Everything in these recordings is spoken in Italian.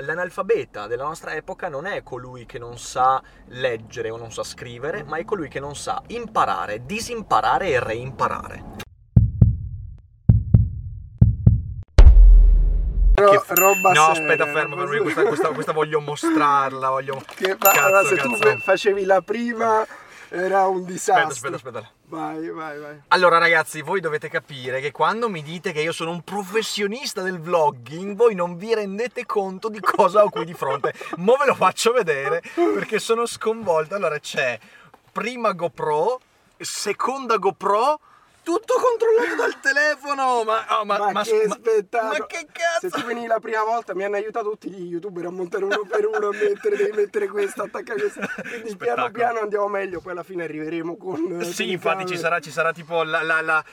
L'analfabeta della nostra epoca non è colui che non sa leggere o non sa scrivere, ma è colui che non sa imparare, disimparare e reimparare. Ro- roba no, seria, aspetta, fermo, fermo, questa, questa- questa voglio mostrarla, voglio... Che, ma, Cazzo, allora, se tu cazzo. fe- facevi la prima era un disastro. Aspetta, aspetta, aspetta. Vai, vai, vai. Allora ragazzi, voi dovete capire che quando mi dite che io sono un professionista del vlogging, voi non vi rendete conto di cosa ho qui di fronte. Mo ve lo faccio vedere perché sono sconvolto. Allora c'è prima GoPro, seconda GoPro, tutto controllato dal telefono. Ma, oh, ma, Ma, ma- che ma- spettacolo! ma che cazzo? Se tu venivi la prima volta mi hanno aiutato tutti gli youtuber a montare uno per uno, a mettere, devi mettere questo, attaccare questo. Quindi piano Spettacolo. piano andiamo meglio, poi alla fine arriveremo con... eh, Sì, infatti ci sarà, ci sarà tipo la, la-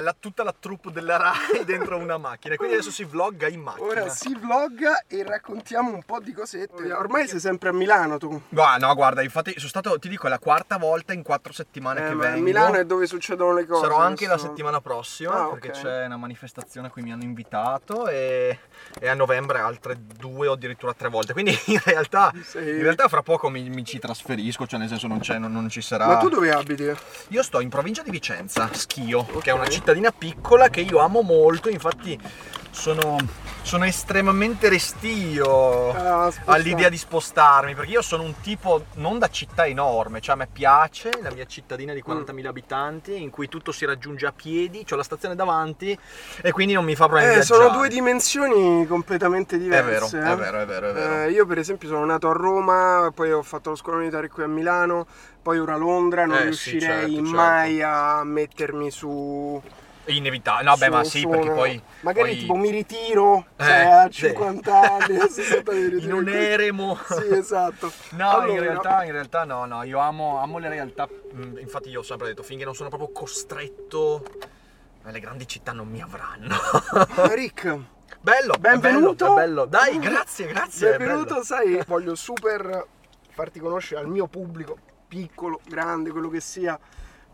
la- tutta la troupe della Rai dentro una macchina. Quindi adesso si vlogga in macchina. Ora si vlogga e raccontiamo un po' di cosette. Ormai sei sempre a Milano tu. Guarda, no, guarda, infatti sono stato, ti dico, è la quarta volta in quattro settimane Eh, che vengo. Milano è dove succedono le cose. Sarò anche la adesso. settimana prossima Ah, perché ok. c'è una manifestazione a cui mi hanno invitato e, e a novembre altre due o addirittura tre volte. Quindi in realtà, Sei- in realtà fra poco mi, mi ci trasferisco, cioè nel senso non, c'è, non, non ci sarà. Ma tu dove abiti? Io sto in provincia di Vicenza, Schio, che è una cittadina piccola che io amo molto, infatti sono, sono estremamente restio Ah, all'idea di spostarmi, perché io sono un tipo non da città enorme, cioè a me piace la mia cittadina di 40.000 abitanti in cui tutto si raggiunge a piedi, ho la stazione davanti e quindi non mi fa problemi Eh, sono due dimensioni completamente È vero, diverse. è eh. vero, è vero, è vero. Eh, io per esempio sono nato a Roma, poi ho fatto lo scuola militare qui a Milano, poi ora a Londra, non Eh, sì, riuscirei certo, certo. mai a mettermi su... Inevitabile, no beh ma sì, su perché poi... Magari poi tipo mi ritiro Eh, sai, a sì. 50 anni, a 60 anni, mi in un eremo. Sì, esatto. No, in, Allora, realtà, in realtà no, no, io amo, amo le realtà, infatti io ho sempre detto, finché non sono proprio costretto, eh, le grandi città non mi avranno. Rick, bello, benvenuto. bello, bello. Dai, grazie, grazie. Benvenuto, sai, voglio super farti conoscere al mio pubblico, piccolo, grande, quello che sia,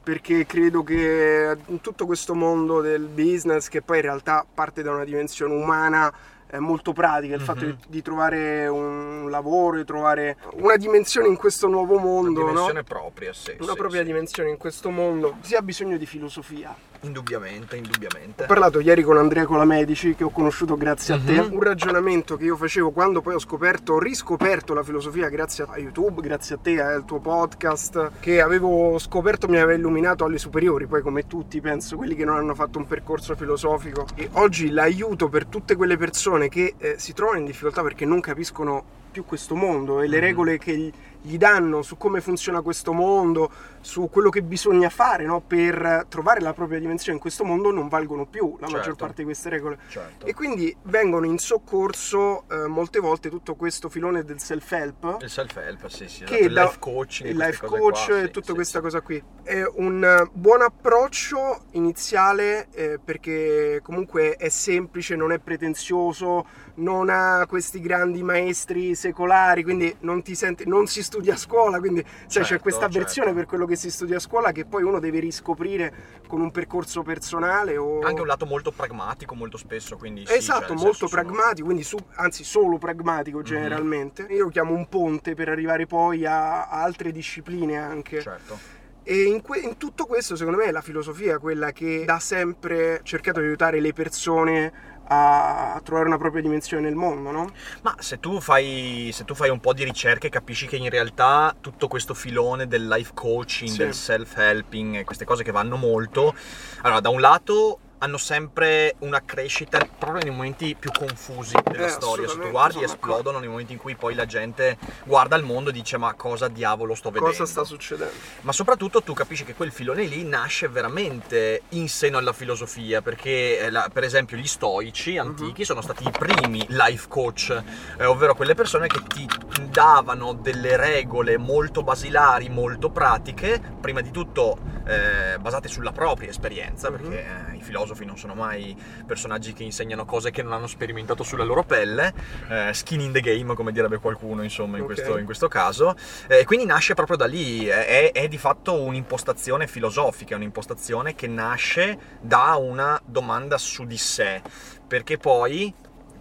perché credo che in tutto questo mondo del business, che poi in realtà parte da una dimensione umana, è molto pratica, il Mhm. fatto di, di trovare un lavoro, di trovare una dimensione in questo nuovo Una mondo, no? dimensione propria, sì. Una sì, propria sì. dimensione in questo mondo, si ha bisogno di filosofia. Indubbiamente, indubbiamente. Ho parlato ieri con Andrea Colamedici, che ho conosciuto grazie a te. Mhm. Un ragionamento che io facevo quando poi ho scoperto, ho riscoperto la filosofia grazie a YouTube, grazie a te, al tuo podcast, che avevo scoperto mi aveva illuminato alle superiori, poi come tutti penso, quelli che non hanno fatto un percorso filosofico. E oggi l'aiuto per tutte quelle persone che eh, si trovano in difficoltà perché non capiscono più questo mondo e le Mhm. regole che gli- gli danno su come funziona questo mondo, su quello che bisogna fare no, per trovare la propria dimensione in questo mondo non valgono più la maggior Certo. parte di queste regole. Certo. E quindi vengono in soccorso eh, molte volte tutto questo filone del self-help. Il self-help, sì, sì. Che esatto, il da- life coaching. il life coach qua, e sì, tutta sì, questa sì. cosa qui è un eh, buon approccio iniziale eh, perché comunque è semplice, non è pretenzioso, non ha questi grandi maestri secolari, quindi non ti senti, non si studia a scuola, quindi c'è Certo, questa avversione certo. per quello che si studia a scuola che poi uno deve riscoprire con un percorso personale o Anche un lato molto pragmatico molto spesso, quindi sì, Esatto, cioè, molto senso sono- pragmatico, quindi su- anzi solo pragmatico Mhm. generalmente. Io lo chiamo un ponte per arrivare poi a, a altre discipline anche. Certo. E in, que- in tutto questo, secondo me, la filosofia è quella che ha sempre cercato di aiutare le persone a, trovare una propria dimensione nel mondo, no? Ma se tu, fai, se tu fai un po' di ricerche capisci che in realtà tutto questo filone del life coaching, Sì. del self-helping queste cose che vanno molto, allora da un lato hanno sempre una crescita proprio nei momenti più confusi della Eh, storia. Se tu guardi esplodono nei momenti in cui poi la gente guarda il mondo e dice ma cosa diavolo sto vedendo? Cosa sta succedendo? Ma soprattutto tu capisci che quel filone lì nasce veramente in seno alla filosofia, perché eh, la- per esempio gli stoici antichi sono stati i primi life coach, eh, ovvero quelle persone che ti davano delle regole molto basilari, molto pratiche, prima di tutto eh, basate sulla propria esperienza, Mhm. perché eh, i filosofi non sono mai personaggi che insegnano cose che non hanno sperimentato sulla loro pelle, eh, skin in the game come direbbe qualcuno insomma in, Ok. questo, in questo caso, e quindi nasce proprio da lì, è, è di fatto un'impostazione filosofica, è un'impostazione che nasce da una domanda su di sé, perché poi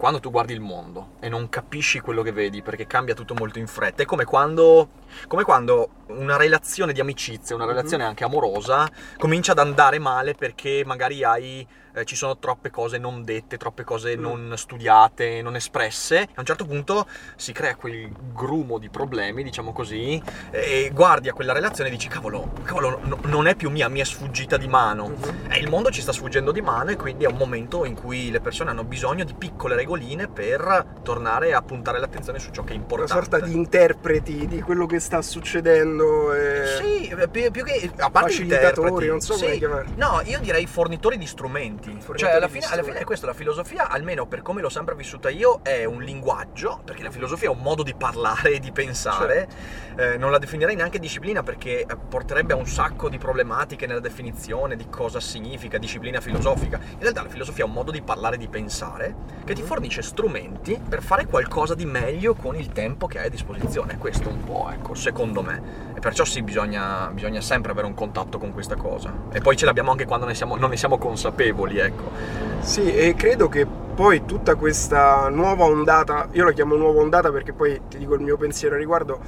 quando tu guardi il mondo e non capisci quello che vedi perché cambia tutto molto in fretta, è come quando, come quando una relazione di amicizia, una relazione anche amorosa, comincia ad andare male perché magari hai eh, ci sono troppe cose non dette, troppe cose Mm. non studiate, non espresse. A un certo punto si crea quel grumo di problemi, diciamo così, e guardi a quella relazione e dici: cavolo, cavolo, no- non è più mia, mi è sfuggita di mano. Mhm. E il mondo ci sta sfuggendo di mano e quindi è un momento in cui le persone hanno bisogno di piccole regoline per tornare a puntare l'attenzione su ciò che è Una importante. sorta di interpreti di quello che sta succedendo. E... Sì, eh, più, più che a parte Facilitatori, non so come sì. chiamarli. No, io direi fornitori di strumenti. Fornitori cioè, alla fine, alla fine è questo, la filosofia, almeno per come l'ho sempre vissuta io, è un linguaggio, perché la filosofia è un modo di parlare e di pensare. Eh, non la definirei neanche disciplina perché eh, porterebbe a un sacco di problematiche nella definizione di cosa significa disciplina filosofica. In realtà la filosofia è un modo di parlare e di pensare che ti Mhm. fornisce strumenti per fare qualcosa di meglio con il tempo che hai a disposizione. Questo un po', ecco, secondo me. E perciò sì, bisogna, bisogna sempre avere un contatto con questa cosa. E poi ce l'abbiamo anche quando ne siamo- non ne siamo consapevoli, ecco. Sì, e credo che poi tutta questa nuova ondata, io la chiamo nuova ondata perché poi ti dico il mio pensiero a riguardo,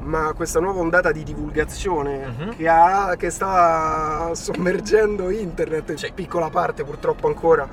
ma questa nuova ondata di divulgazione Mhm. che, ha, che sta sommergendo internet, Sì. piccola parte purtroppo ancora,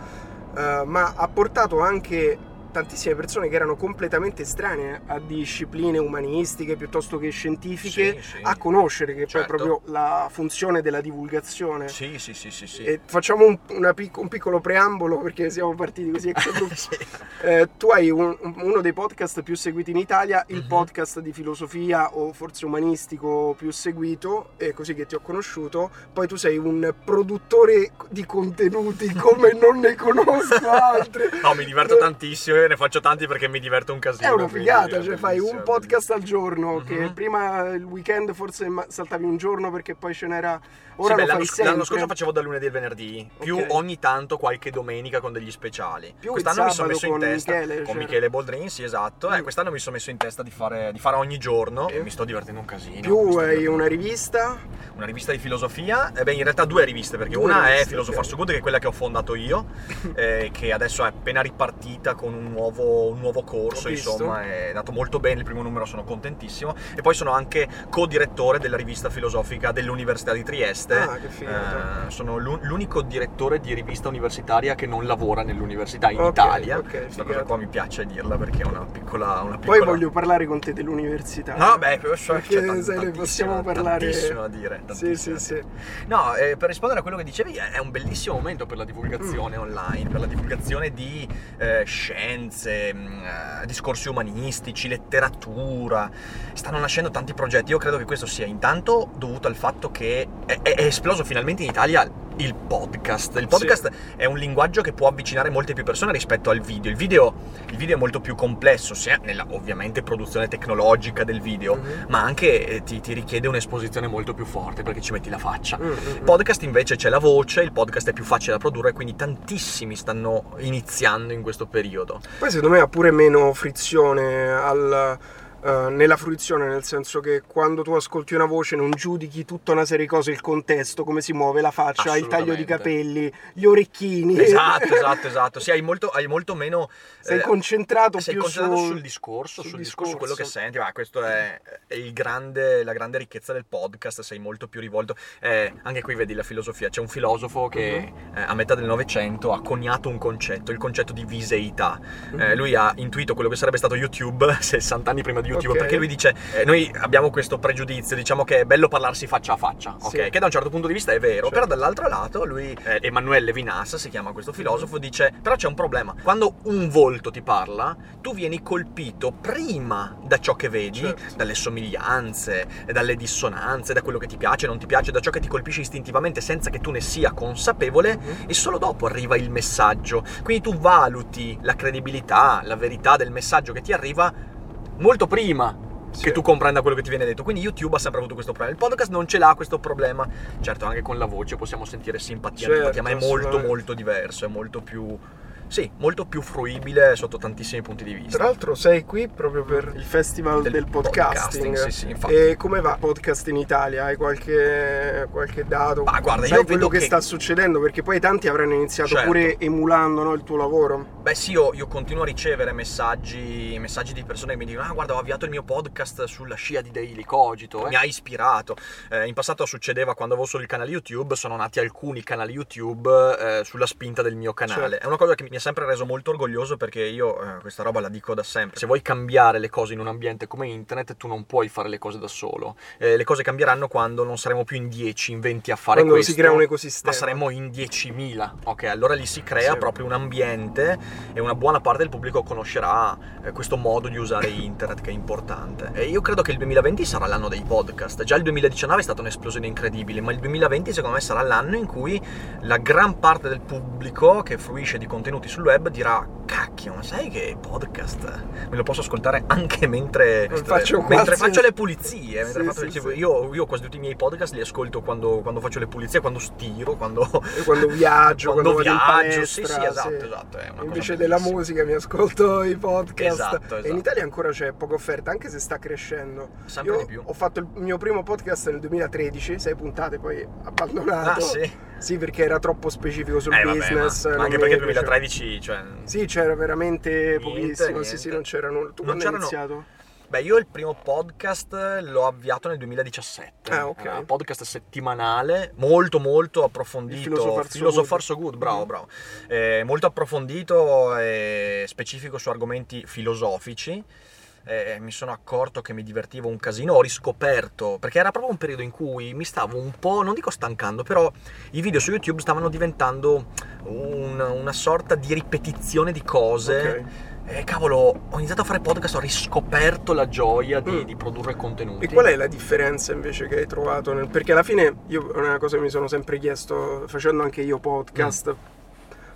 eh, ma ha portato anche tantissime persone che erano completamente estranee a discipline umanistiche piuttosto che scientifiche Sì, sì. a conoscere che Certo. poi è proprio la funzione della divulgazione. Sì, sì, sì, sì, sì. E facciamo un, una pic- un piccolo preambolo perché siamo partiti così. Sì. Eh, tu hai un- uno dei podcast più seguiti in Italia, il Mhm. podcast di filosofia o forse umanistico più seguito, è così che ti ho conosciuto. Poi tu sei un produttore di contenuti come non ne conosco altri. No, mi diverto tantissimo, io ne faccio tanti perché mi diverto un casino. È una figata, cioè fai un podcast al giorno, che Mhm. prima il weekend forse saltavi un giorno perché poi ce n'era... Sì, Ora beh, lo l'anno, l'anno scorso facevo da lunedì al venerdì, più Ok. ogni tanto qualche domenica con degli speciali. Più quest'anno mi sono messo in testa Michele, con cioè. Michele Boldrin, sì, esatto. Eh, Mm. quest'anno mi sono messo in testa di fare, di fare ogni giorno Sì. e mi sto divertendo un casino. Più hai una un- rivista, una rivista di filosofia, eh, beh in realtà due riviste perché Due una è riviste, Philosopher ok. So Good che è quella che ho fondato io, eh, che adesso è appena ripartita con un nuovo, un nuovo corso, insomma è andato molto bene, il primo numero sono contentissimo e poi sono anche co-direttore della rivista filosofica dell'Università di Trieste. Ah, che figata. Eh, sono l'u- l'unico direttore di rivista universitaria che non lavora nell'università in Ok, Italia. ok, Questa cosa qua mi piace dirla perché è una piccola... Una piccola... Poi voglio parlare con te dell'università. No, beh, c'è perché tant- sai, ne possiamo parlare. tantissimo da dire, Sì, tantissimo sì, da sì. No, eh, per rispondere a quello che dicevi, è un bellissimo momento per la Mm. divulgazione online, per la divulgazione di eh, scienze, mh, eh, discorsi umanistici, letteratura. Stanno nascendo tanti progetti. Io credo che questo sia intanto dovuto al fatto che è, è- è esploso finalmente in Italia il podcast. Il podcast è un linguaggio che può avvicinare molte più persone rispetto al video. Il video, il video è molto più complesso, sia nella ovviamente produzione tecnologica del video, Mhm. ma anche eh, ti, ti richiede un'esposizione molto più forte perché ci metti la faccia. Mm, mm, mm. Il podcast invece c'è la voce, il podcast è più facile da produrre, quindi tantissimi stanno iniziando in questo periodo. Poi secondo me ha pure meno frizione al- eh, nella fruizione, nel senso che quando tu ascolti una voce non giudichi tutta una serie di cose, il contesto, come si muove, la faccia, il taglio di capelli, gli orecchini. Esatto, esatto, esatto. Sì, hai molto, hai molto meno... Sei eh, concentrato sei concentrato sul- sul discorso, sul sul discorso, su quello che discorso. senti. Ma questo è, è il grande- la grande ricchezza del podcast, sei molto più rivolto. Eh, anche qui vedi la filosofia. C'è un filosofo che Mhm. eh, a metà del Novecento ha coniato un concetto, il concetto di viseità. Mhm. Eh, lui ha intuito quello che sarebbe stato YouTube 60 anni prima di YouTube, Ok. perché lui dice, eh, noi abbiamo questo pregiudizio, diciamo che è bello parlarsi faccia a faccia, ok? Sì. Che da un certo punto di vista è vero, Certo. però dall'altro lato lui, eh, Emanuele Levinas si chiama questo filosofo, dice, però c'è un problema, quando un volto ti parla, tu vieni colpito prima da ciò che vedi, Certo. dalle somiglianze, dalle dissonanze, da quello che ti piace, non ti piace, da ciò che ti colpisce istintivamente senza che tu ne sia consapevole, Mhm. e solo dopo arriva il messaggio. Quindi tu valuti la credibilità, la verità del messaggio che ti arriva molto prima Sì. che tu comprenda quello che ti viene detto. Quindi YouTube ha sempre avuto questo problema. Il podcast non ce l'ha questo problema. Certo, anche con la voce possiamo sentire simpatia, Certo, antipatia, ma è molto assolutamente. molto diverso, è molto più sì, molto più fruibile sotto tantissimi punti di vista. Tra l'altro sei qui proprio per il festival del, Del podcasting. podcasting, sì, sì, infatti. E come va podcast in Italia? Hai qualche, qualche dato? Ma guarda, Sai io quello vedo che, che- sta succedendo? Perché poi tanti avranno iniziato Certo. pure emulando no, il tuo lavoro. Beh sì, io, io continuo a ricevere messaggi, messaggi di persone che mi dicono ah guarda ho avviato il mio podcast sulla scia di Daily Cogito, eh. mi ha ispirato. Eh, in passato succedeva quando avevo solo il canale YouTube, sono nati alcuni canali YouTube eh, sulla spinta del mio canale. Certo. È una cosa che mi ha sempre reso molto orgoglioso perché io eh, questa roba la dico da sempre. Se vuoi cambiare le cose in un ambiente come internet tu non puoi fare le cose da solo. Eh, le cose cambieranno quando non saremo più in 10, in 20 a fare Quando questo. si crea un ecosistema. Ma saremo in 10.000. Ok, allora lì si crea Sì. proprio un ambiente e una buona parte del pubblico conoscerà eh, questo modo di usare internet che è importante. E io credo che il 2020 sarà l'anno dei podcast. Già il 2019 è stata un'esplosione incredibile, ma il 2020 secondo me sarà l'anno in cui la gran parte del pubblico che fruisce di contenuti sul web dirà cacchio, ma sai che podcast me lo posso ascoltare anche mentre Faccio mentre faccio le pulizie, Sì, faccio- sì, tipo, sì. Io, io quasi tutti i miei podcast li ascolto quando, quando faccio le pulizie, quando stiro, quando quando viaggio, quando, Quando viaggio, sì, palestra, sì, esatto, esatto, cosa Invece della musica mi ascolto i podcast. Esatto, E in esatto. Italia ancora c'è poca offerta, anche se sta crescendo. Sempre Io di più. ho fatto il mio primo podcast nel 2013, sei puntate, poi abbandonato. Ah, sì? Sì, perché era troppo specifico sul Eh, vabbè, business. ma, ma anche perché il piaceva. 2013, cioè... Sì, c'era veramente Niente, pochissimo. Sì, sì, niente. non c'era nulla. Tu Non quando hai c'erano- iniziato? Beh, io il primo podcast l'ho avviato nel 2017. Ah, ok. Era un podcast settimanale, molto molto Il approfondito. Philosopher So Philosopher Good. So Good, bravo, Mhm. bravo. Eh, molto approfondito e specifico su argomenti filosofici. Eh, mi sono accorto che mi divertivo un casino, ho riscoperto, perché era proprio un periodo in cui mi stavo un po', non dico stancando, però i video su YouTube stavano diventando un- una sorta di ripetizione di cose. Ok. E cavolo, ho iniziato a fare podcast, ho riscoperto la gioia di, Mm. di produrre contenuti. E qual è la differenza invece che hai trovato? nel- Perché alla fine io è una cosa che mi sono sempre chiesto, facendo anche io podcast, Mm.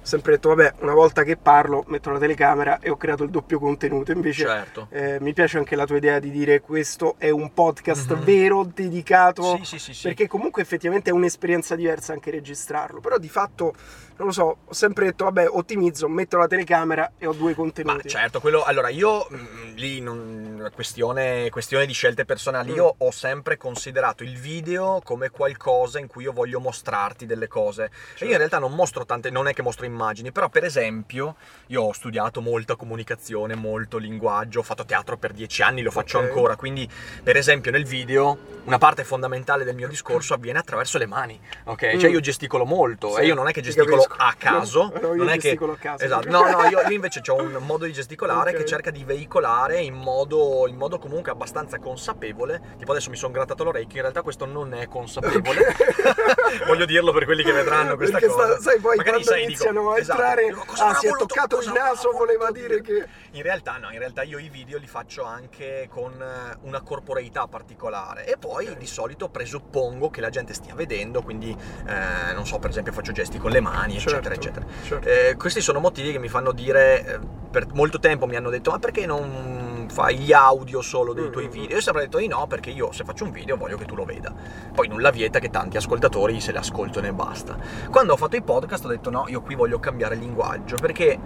Sempre detto, vabbè, una volta che parlo metto la telecamera e ho creato il doppio contenuto. Invece Certo. eh, mi piace anche la tua idea di dire questo è un podcast Mhm. vero, dedicato, sì, sì, sì. perché comunque effettivamente è un'esperienza diversa anche registrarlo. Però di fatto, non lo so, ho sempre detto, vabbè, ottimizzo, metto la telecamera e ho due Ma contenuti. certo, quello. Allora, io mm, lì non. Questione, questione di scelte personali. Mm. Io ho sempre considerato il video come qualcosa in cui io voglio mostrarti delle cose. Certo. io in realtà non mostro tante, non è che mostro immagini, però per esempio, io ho studiato molta comunicazione, molto linguaggio, ho fatto teatro per dieci anni, lo faccio Ok. ancora. Quindi, per esempio, nel video, una parte fondamentale del mio discorso avviene attraverso le mani. Ok? Cioè Mm. io gesticolo molto Sì, e io non è che ti gesticolo. A caso. No, non è che a caso. Esatto. No, no, io, io invece ho un modo di gesticolare Ok. che cerca di veicolare in modo, in modo comunque abbastanza consapevole. Tipo adesso mi sono grattato l'orecchio, in realtà questo non è consapevole. Voglio dirlo per quelli che vedranno questa Perché cosa. sta- sai poi Magari, quando sai, dico, iniziano a esatto, entrare, dico, cosa ah avrà si è toccato il cosa naso, voleva dire che... In realtà no, in realtà io i video li faccio anche con eh, una corporeità particolare e poi Ok. di solito presuppongo che la gente stia vedendo, quindi eh, non so, per esempio faccio gesti con le mani, Certo, eccetera. certo. Eh, questi sono motivi che mi fanno dire, eh, per molto tempo mi hanno detto ma perché non fai gli audio solo dei tuoi Mm, mm, video? Io ho sempre detto di no perché io se faccio un video voglio che tu lo veda. Poi nulla vieta che tanti ascoltatori se li ascoltano e basta. Quando ho fatto i podcast ho detto no, io qui voglio cambiare linguaggio perché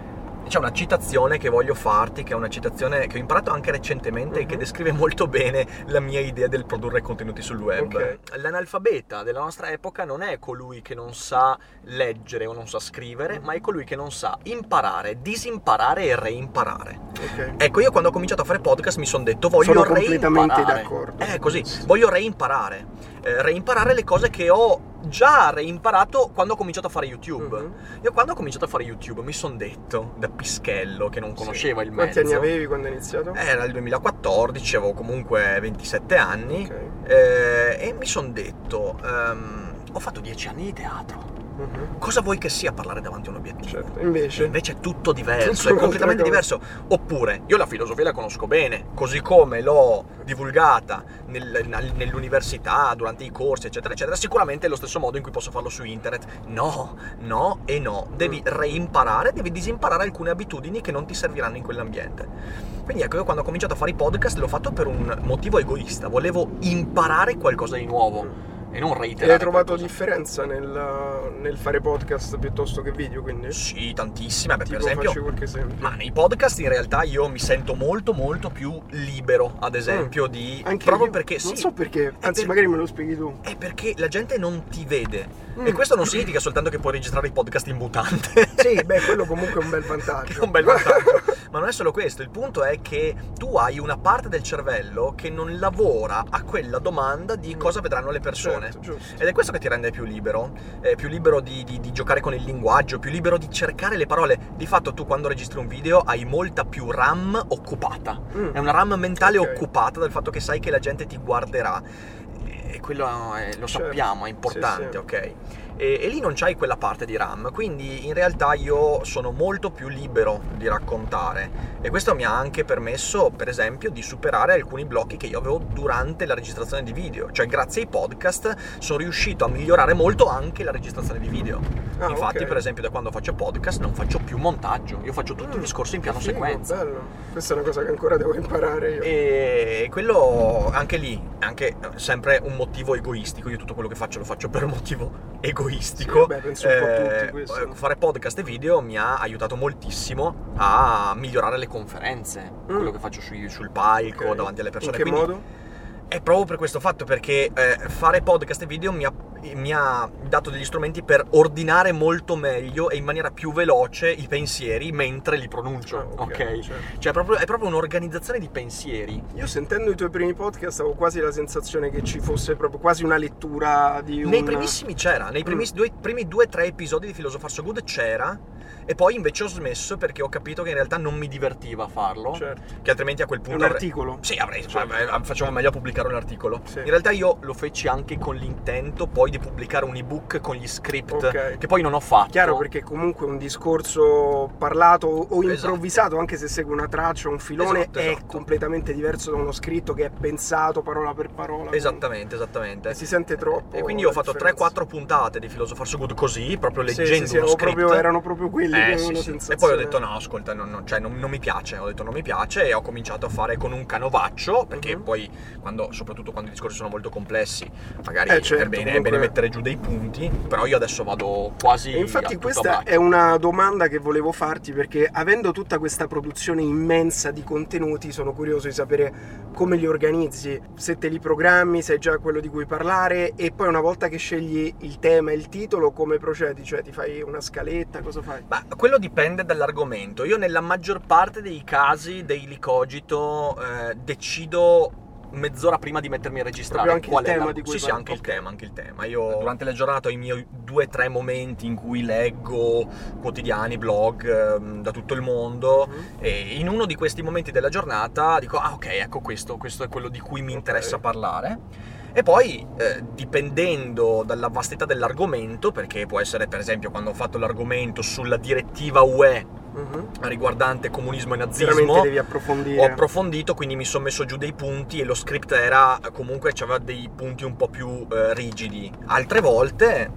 c'è una citazione che voglio farti, che è una citazione che ho imparato anche recentemente e che Mhm. descrive molto bene la mia idea del produrre contenuti sul web. Ok. L'analfabeta della nostra epoca non è colui che non sa leggere o non sa scrivere, Mhm. ma è colui che non sa imparare, disimparare e reimparare. Ok. Ecco, io quando ho cominciato a fare podcast mi sono detto voglio Sono completamente reimparare. d'accordo. È così, voglio reimparare. Eh, reimparare le cose che ho già reimparato quando ho cominciato a fare YouTube. Mhm. Io quando ho cominciato a fare YouTube mi sono detto, da pischello che non conosceva Sì. il Quanti mezzo. anni avevi quando hai iniziato? Era il 2014, avevo comunque 27 anni Ok. eh, e mi sono detto, ehm, ho fatto 10 anni di teatro. Mhm. Cosa vuoi che sia parlare davanti a un obiettivo? Certo. Invece, Invece è tutto diverso, Tutto è completamente diverso. Oppure, io la filosofia la conosco bene, così come l'ho divulgata nel- nel- nell'università, durante i corsi, eccetera, eccetera, sicuramente è lo stesso modo in cui posso farlo su internet. No, no e no. Devi Mm. reimparare, devi disimparare alcune abitudini che non ti serviranno in quell'ambiente. Quindi ecco, io quando ho cominciato a fare i podcast l'ho fatto per un motivo egoista, volevo imparare qualcosa di nuovo. E non E reiterare hai trovato qualcosa. differenza nel, nel fare podcast piuttosto che video, quindi? Sì, tantissime. Beh, per esempio, esempio. Ma nei podcast in realtà io mi sento molto molto più libero, ad esempio, di... Mm. Anche proprio io. perché Non sì, so perché, anzi per- magari me lo spieghi tu. è perché la gente non ti vede. Mm. E questo non significa soltanto che puoi registrare i podcast in mutante. Sì, beh, quello comunque è un bel vantaggio. è un bel vantaggio. Ma non è solo questo, il punto è che tu hai una parte del cervello che non lavora a quella domanda di cosa vedranno le persone. Certo, giusto. Ed è questo che ti rende più libero, eh, più libero di, di- di giocare con il linguaggio, più libero di cercare le parole. Di fatto tu quando registri un video hai molta più RAM occupata. Mm. È una RAM mentale Ok. occupata dal fatto che sai che la gente ti guarderà. E quello è- lo Certo. sappiamo, è importante, Sì, sì. ok? E, e lì non c'hai quella parte di RAM, quindi in realtà io sono molto più libero di raccontare. E questo mi ha anche permesso, per esempio, di superare alcuni blocchi che io avevo durante la registrazione di video. Cioè, grazie ai podcast sono riuscito a migliorare molto anche la registrazione di video. Ah, Infatti, ok. per esempio, da quando faccio podcast non faccio più montaggio, io faccio tutto il Mm, discorso in piano figo, sequenza. bello. Questa è una cosa che ancora devo imparare io. E quello anche lì, anche sempre un motivo egoistico. Io tutto quello che faccio lo faccio per un motivo egoistico. Sì, beh, po' tutti Eh. Fare podcast e video mi ha aiutato moltissimo a migliorare le conferenze, quello che faccio sui- sul palco, Mm. Ok. davanti alle persone. In che Quindi modo? È proprio per questo fatto, perché eh, fare podcast e video mi ha, mi ha dato degli strumenti per ordinare molto meglio e in maniera più veloce i pensieri mentre li pronuncio. Ah, ok? certo. Cioè, proprio- è proprio un'organizzazione di pensieri. Io sentendo i tuoi primi podcast avevo quasi la sensazione che ci fosse proprio quasi una lettura di un... Nei primissimi c'era, nei primi Mm. due, primi due o tre episodi di Philosopher So Good c'era, e poi invece ho smesso perché ho capito che in realtà non mi divertiva farlo, Certo. che altrimenti a quel È punto... un avrei- articolo? Sì, avrei, Certo. eh, facciamo meglio a pubblicare un articolo. Sì. In realtà io lo feci anche con l'intento poi di pubblicare un ebook con gli script, Ok. che poi non ho fatto. Chiaro perché comunque un discorso parlato o Esatto. improvvisato, anche se segue una traccia, un filone, Esatto, è esatto. completamente diverso da uno scritto che è pensato parola per parola. Esattamente, esattamente. E si sente troppo. E quindi ho fatto differenza. 3-4 puntate di Philosopher So Good così, proprio Sì, leggendo sì, sì, script. proprio- erano proprio quelli che Eh, avevano sì, sì. E poi ho detto no, ascolta, non, non- cioè, non- non mi piace, ho detto non mi piace e ho cominciato a fare con un canovaccio, perché Mhm. poi, quando, soprattutto quando i discorsi sono molto complessi, magari Eh, certo, è, bene, è comunque- bene mettere giù dei punti, però io adesso vado quasi... E infatti questa è una domanda che volevo farti perché avendo tutta questa produzione immensa di contenuti sono curioso di sapere come li organizzi, se te li programmi, se hai già quello di cui parlare e poi una volta che scegli il tema e il titolo come procedi, cioè ti fai una scaletta, cosa fai? Ma quello dipende dall'argomento. Io nella maggior parte dei casi dei Licogito eh, decido mezz'ora prima di mettermi a registrare Proprio anche il qual è tema la- di cui Sì, sì, anche il tema, anche il tema. Io durante la giornata ho i miei due o tre momenti in cui leggo quotidiani, blog ehm, da tutto il mondo Mhm. e in uno di questi momenti della giornata dico "Ah, ok, ecco questo, questo è quello di cui mi interessa parlare". E poi, eh, dipendendo dalla vastità dell'argomento, perché può essere per esempio quando ho fatto l'argomento sulla direttiva UE Mhm. riguardante comunismo e nazismo, devi approfondire. ho approfondito, quindi mi sono messo giù dei punti e lo script era comunque aveva dei punti un po' più eh, rigidi. Altre volte,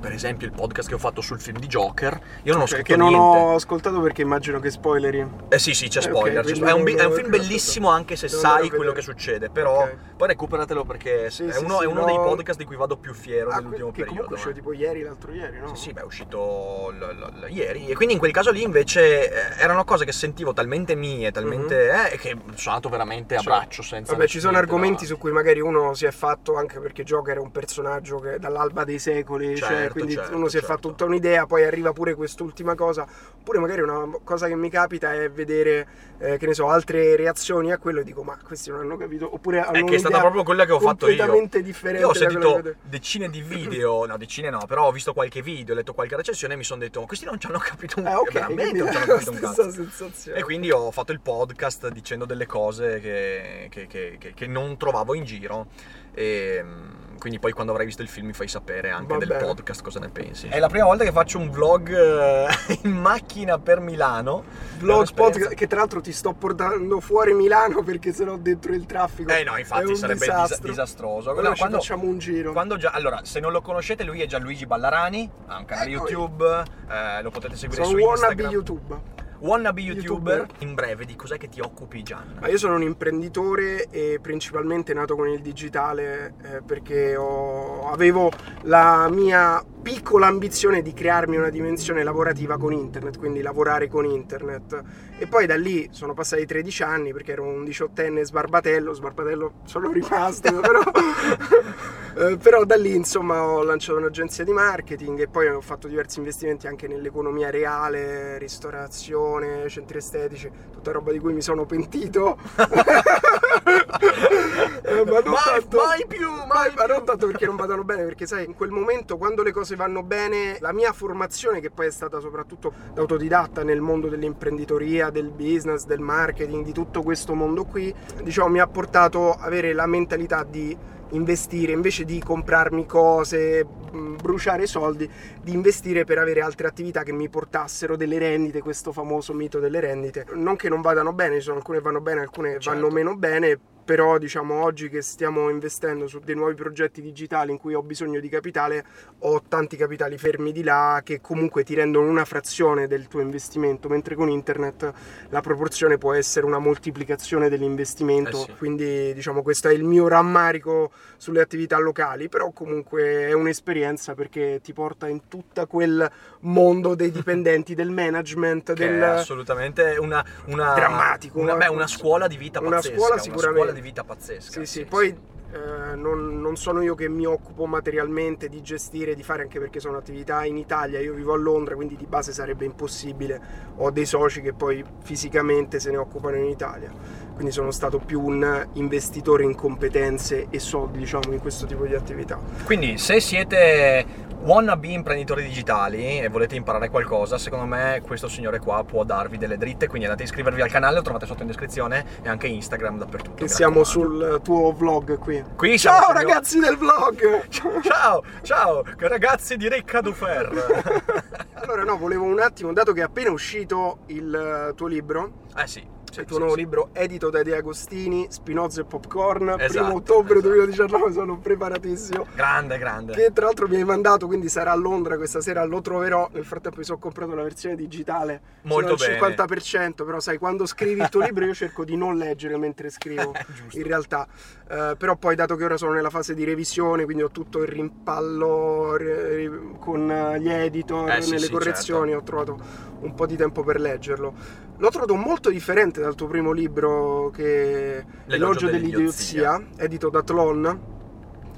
per esempio il podcast che ho fatto sul film di Joker, io non ho Cioè, scritto che non niente. ho ascoltato perché immagino che spoileri. Eh sì, sì, c'è Eh, spoiler. quindi spoiler. È, un, è un film bellissimo anche se sai quello che succede, però Ok. poi recuperatelo perché Sì, è uno, sì, è uno no. dei podcast di cui vado più fiero Ah, nell'ultimo che periodo. uscito eh. tipo ieri, l'altro ieri, no? Sì, sì, beh, è uscito l- l- l- ieri. E quindi in quel caso lì invece eh, erano cose che sentivo talmente mie, talmente. eh, che sono andato veramente a. Cioè, braccio senza. Vabbè, ci sono argomenti su cui magari uno si è fatto, anche perché Joker è un personaggio che dall'alba dei secoli, cioè, Certo, quindi certo, uno si è certo. fatto tutta un'idea, poi arriva pure quest'ultima cosa. Oppure magari una cosa che mi capita è vedere, eh, che ne so, altre reazioni a quello e dico, ma questi non hanno capito. Oppure hanno È che è stata proprio quella che ho fatto io. completamente differente Io ho sentito decine di video, no, decine no, però ho visto qualche video, ho letto qualche recensione e mi sono detto, ma questi non ci hanno capito un Eh, ok, veramente non ci hanno capito un cazzo. sensazione. E quindi ho fatto il podcast dicendo delle cose che, che- che- che- non trovavo in giro. E mm, quindi poi quando avrai visto il film mi fai sapere anche Va del bene. podcast cosa ne pensi. È la prima volta che faccio un vlog eh, in macchina per Milano. Vlog podcast che tra l'altro ti sto portando fuori Milano perché sennò dentro il traffico Eh no, è infatti un sarebbe dis- disastro. disastroso. Allora No, quando- facciamo un giro. Quando già, allora, se non lo conoscete, lui è Gianluigi Ballarani, ha un canale Ecco, YouTube, eh, lo potete seguire Sono su un wannabe Instagram. YouTube. Wannabe YouTuber. YouTuber. In breve, di cos'è che ti occupi, Gian? Ma io sono un imprenditore e principalmente nato con il digitale eh, perché ho- avevo la mia piccola ambizione di crearmi una dimensione lavorativa con internet, quindi lavorare con internet. E poi da lì sono passati 13 anni perché ero un diciottenne sbarbatello, sbarbatello sono rimasto, però, eh, però da lì insomma ho lanciato un'agenzia di marketing e poi ho fatto diversi investimenti anche nell'economia reale, ristorazione, centri estetici, tutta roba di cui mi sono pentito. Eh, ma non Mai- tanto- mai più, mai ma non più. tanto perché non vadano bene, perché sai, in quel momento quando le cose vanno bene, la mia formazione, che poi è stata soprattutto da autodidatta nel mondo dell'imprenditoria, del business, del marketing, di tutto questo mondo qui, diciamo, mi ha portato a avere la mentalità di investire invece di comprarmi cose, mh, bruciare soldi, di investire per avere altre attività che mi portassero delle rendite, questo famoso mito delle rendite. Non che non vadano bene, ci sono alcune che vanno bene, alcune Certo. vanno meno bene, però diciamo oggi che stiamo investendo su dei nuovi progetti digitali in cui ho bisogno di capitale, ho tanti capitali fermi di là che comunque ti rendono una frazione del tuo investimento, mentre con internet la proporzione può essere una moltiplicazione dell'investimento, Eh sì. quindi diciamo questo è il mio rammarico sulle attività locali, però comunque è un'esperienza perché ti porta in tutto quel mondo dei dipendenti, del management, Che del... è assolutamente una, una Drammatico, Una, eh. beh, una scuola di vita Una pazzesca. scuola Una sicuramente. scuola di vita pazzesca. Sì, sì, poi eh, non, non sono io che mi occupo materialmente di gestire, di fare, anche perché sono attività in Italia, io vivo a Londra, quindi di base sarebbe impossibile. Ho dei soci che poi fisicamente se ne occupano in Italia, quindi sono stato più un investitore in competenze e soldi, diciamo, in questo tipo di attività. Quindi, se siete wannabe imprenditori digitali e volete imparare qualcosa, secondo me questo signore qua può darvi delle dritte. Quindi andate a iscrivervi al canale, lo trovate sotto in descrizione e anche Instagram dappertutto. Che mi siamo sul tuo vlog qui. Qui Ciao mio- ragazzi del vlog! Ciao, ciao, ragazzi di Recca Dufer. Allora no, volevo un attimo, dato che è appena uscito il eh, tuo libro, eh sì. Il sì, tuo nuovo sì. libro edito da De Agostini, Spinoza e Popcorn, Esatto, primo ottobre esatto. 2019, sono preparatissimo. Grande, grande. Che tra l'altro mi hai mandato, quindi sarà a Londra questa sera, lo troverò. Nel frattempo mi sono comprato la versione digitale. Molto sono bene. al 50%, però sai, quando scrivi il tuo libro io cerco di non leggere mentre scrivo, in realtà. Eh, però poi dato che ora sono nella fase di revisione, quindi ho tutto il rimpallo ri- con eh, gli editor, Eh, sì, nelle sì, correzioni, certo. ho trovato un po' di tempo per leggerlo. L'ho trovato molto differente dal tuo primo libro che L'elogio Elogio dell'idiozia, edito da Tlon.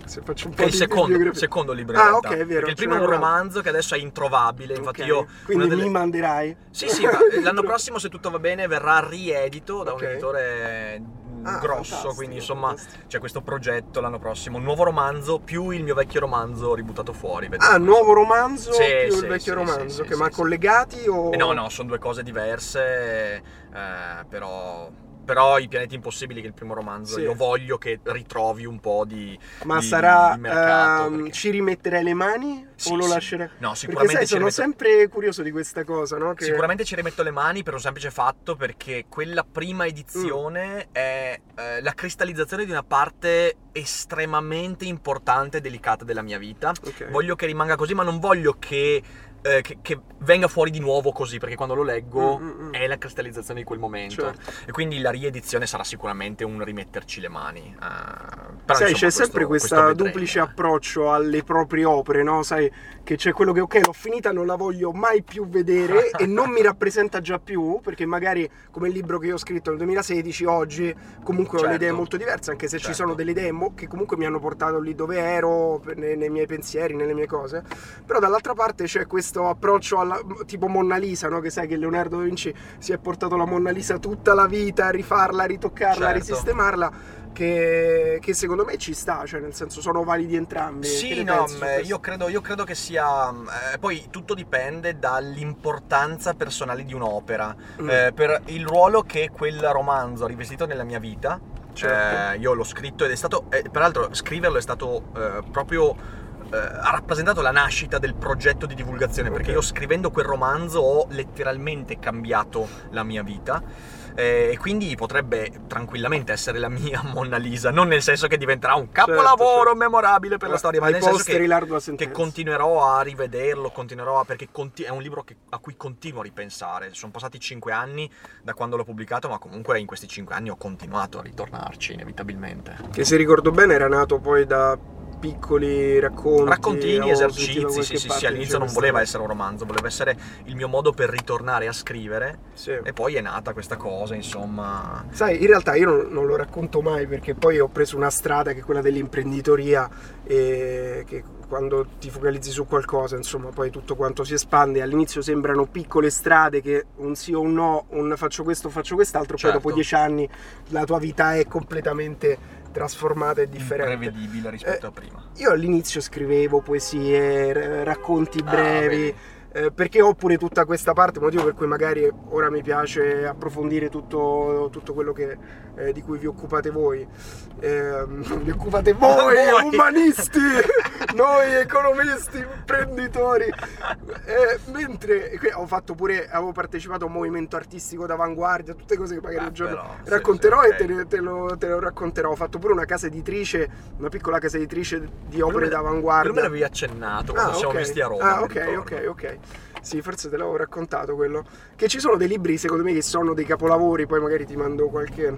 Se faccio un po' Che è il di secondo, secondo libro Ah, ok, è vero, il primo è un romanzo che adesso è introvabile. Infatti Ok, io... Quindi delle- mi manderai? Sì, sì, l'anno prossimo, se tutto va bene, verrà riedito da Ok. un editore Ah, grosso. Quindi, insomma, fantastico. c'è questo progetto l'anno prossimo. Un nuovo romanzo più il mio vecchio romanzo ributtato fuori. vedremo, Ah, nuovo romanzo Sì, più sì, il vecchio sì, romanzo, che ma collegati o... Eh, no, no, sono due cose diverse, eh, però... Però i pianeti impossibili che è il primo romanzo, Sì. io voglio che ritrovi un po' di, Ma di- sarà... di mercato. ehm, perché- ci rimetterai le mani Sì, o lo sì. lascerai? No, Perché sicuramente sai, ci sono rimetto- sempre curioso di questa cosa, no? Che... Sicuramente ci rimetto le mani per un semplice fatto perché quella prima Mm. edizione è eh, la cristallizzazione di una parte estremamente importante e delicata della mia vita. Ok. Voglio che rimanga così, ma non voglio che, eh, che- che venga fuori di nuovo così, perché quando lo leggo Mm, mm, mm. è la cristallizzazione di quel momento. Certo. E quindi la riedizione sarà sicuramente un rimetterci le mani. però, Sai, insomma, c'è sempre questo- questa questo duplice approccio alle proprie opere, no? Sai, che c'è quello che, ok, l'ho finita, non la voglio mai più vedere e non mi rappresenta già più, perché magari come il libro che io ho scritto nel 2016, oggi comunque ho le Certo. idee molto diverse, anche se ci Certo. sono delle idee mo- che comunque mi hanno portato lì dove ero, nei, nei miei pensieri, nelle mie cose. Però dall'altra parte c'è questo approccio alla, tipo Monna Lisa, no? Che sai che Leonardo da Vinci si è portato la Monna Lisa tutta la vita a rifarla, a ritoccarla, a Certo. risistemarla. Che, che secondo me ci sta, cioè nel senso sono validi entrambi. Sì, no, io credo, io credo che sia. eh, poi tutto dipende dall'importanza personale di un'opera. Mm. Eh, per il ruolo che quel romanzo ha rivestito nella mia vita. Certo. eh, io l'ho scritto ed è stato. eh, peraltro, scriverlo è stato eh, proprio. eh, ha rappresentato la nascita del progetto di divulgazione, perché Ok. io scrivendo quel romanzo ho letteralmente cambiato la mia vita. Eh, E quindi potrebbe tranquillamente essere la mia Monna Lisa, non nel senso che diventerà un capolavoro certo. memorabile per la storia, ma nel senso che, che continuerò a rivederlo, continuerò a, perché conti- è un libro che- a cui continuo a ripensare. Sono passati cinque anni da quando l'ho pubblicato, ma comunque in questi cinque anni ho continuato a ritornarci inevitabilmente. Che se ricordo bene era nato poi da piccoli racconti. Raccontini, esercizi, sì, sì, sì, all'inizio diceva non voleva essere un romanzo, voleva essere il mio modo per ritornare a scrivere Sì. e poi è nata questa cosa, insomma. Sai, in realtà io non, non lo racconto mai perché poi ho preso una strada che è quella dell'imprenditoria e che quando ti focalizzi su qualcosa, insomma, poi tutto quanto si espande. All'inizio sembrano piccole strade che un sì o un no, un faccio questo, faccio quest'altro, Certo. poi dopo dieci anni la tua vita è completamente trasformata e differente. Imprevedibile rispetto Eh, a prima. Io all'inizio scrivevo poesie, r- racconti Ah, brevi, vedi. Eh, perché ho pure tutta questa parte, motivo per cui magari ora mi piace approfondire tutto, tutto quello che, eh, di cui vi occupate voi. Ehm, vi occupate voi, Voi. umanisti, noi economisti, imprenditori. Eh, mentre ho fatto pure, avevo partecipato a un movimento artistico d'avanguardia, tutte cose che magari Beh, un giorno però, racconterò sì, e te, te lo, te lo racconterò. Ho fatto pure una casa editrice, una piccola casa editrice di opere me- d'avanguardia. Non me l'avevi accennato quando ci siamo ok. visti a Roma. Ah, ok, ricordo. ok, ok. Sì, forse te l'avevo raccontato quello. Che ci sono dei libri, secondo me, che sono dei capolavori, poi magari ti mando qualche,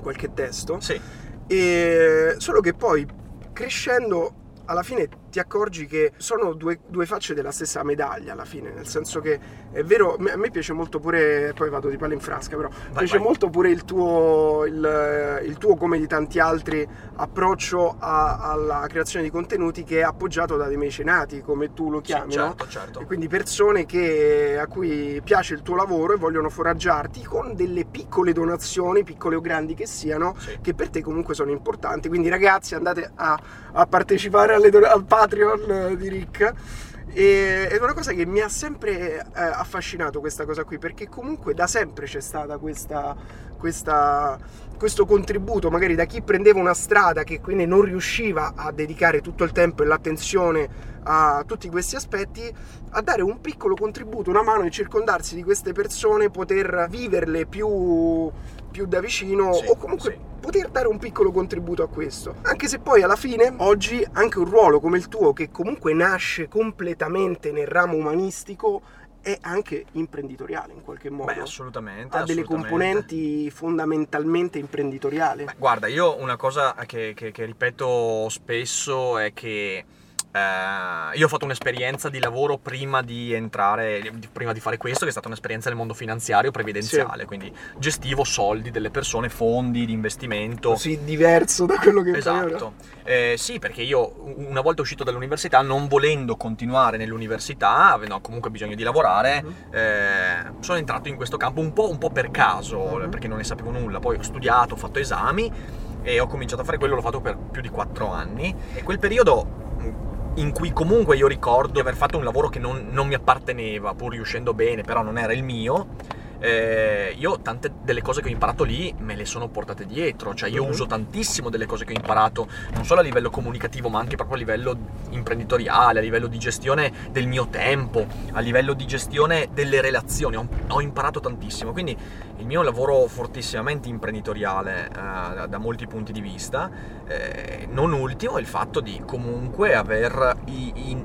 qualche testo. Sì, E solo che poi crescendo alla fine ti accorgi che sono due, due facce della stessa medaglia alla fine, nel senso che è vero, a me piace molto pure, poi vado di palla in frasca, però Vai, piace vai. molto pure il tuo, il, il tuo, come di tanti altri, approccio a- alla creazione di contenuti che è appoggiato da dei mecenati, come tu lo sì, chiami, no? certo, certo. E quindi persone che- a cui piace il tuo lavoro e vogliono foraggiarti con delle piccole donazioni, piccole o grandi che siano, Sì. che per te comunque sono importanti. Quindi ragazzi andate a, a partecipare alle don- al Patreon eh, di Rick. E, è una cosa che mi ha sempre eh, affascinato questa cosa qui, perché comunque da sempre c'è stata questa, questa- questo contributo, magari da chi prendeva una strada che quindi non riusciva a dedicare tutto il tempo e l'attenzione a tutti questi aspetti, a dare un piccolo contributo, una mano e circondarsi di queste persone, poter viverle più, più da vicino Sì, o comunque sì. poter dare un piccolo contributo a questo. Anche se poi alla fine, oggi, anche un ruolo come il tuo, che comunque nasce completamente nel ramo umanistico, è anche imprenditoriale in qualche modo. Beh, assolutamente. ha delle assolutamente. componenti fondamentalmente imprenditoriali. Guarda, io una cosa che, che- che ripeto spesso è che eh, io ho fatto un'esperienza di lavoro prima di entrare, prima di fare questo, che è stata un'esperienza nel mondo finanziario previdenziale, quindi gestivo soldi delle persone, fondi di investimento. Così diverso da quello che. Esatto, Eh, sì, perché io una volta uscito dall'università, non volendo continuare nell'università, avendo comunque bisogno di lavorare, Mhm. eh, sono entrato in questo campo un po', un po' per caso, Mhm. perché non ne sapevo nulla. Poi ho studiato, ho fatto esami e ho cominciato a fare quello, l'ho fatto per più di quattro anni. E quel periodo in cui comunque io ricordo di aver fatto un lavoro che non, non mi apparteneva, pur riuscendo bene, però non era il mio. Eh, io tante delle cose che ho imparato lì me le sono portate dietro, cioè io Mhm. uso tantissimo delle cose che ho imparato, non solo a livello comunicativo, ma anche proprio a livello imprenditoriale, a livello di gestione del mio tempo, a livello di gestione delle relazioni. Ho, ho imparato tantissimo, quindi il mio lavoro fortissimamente imprenditoriale eh, da, molti punti di vista. Eh, non ultimo il fatto di comunque aver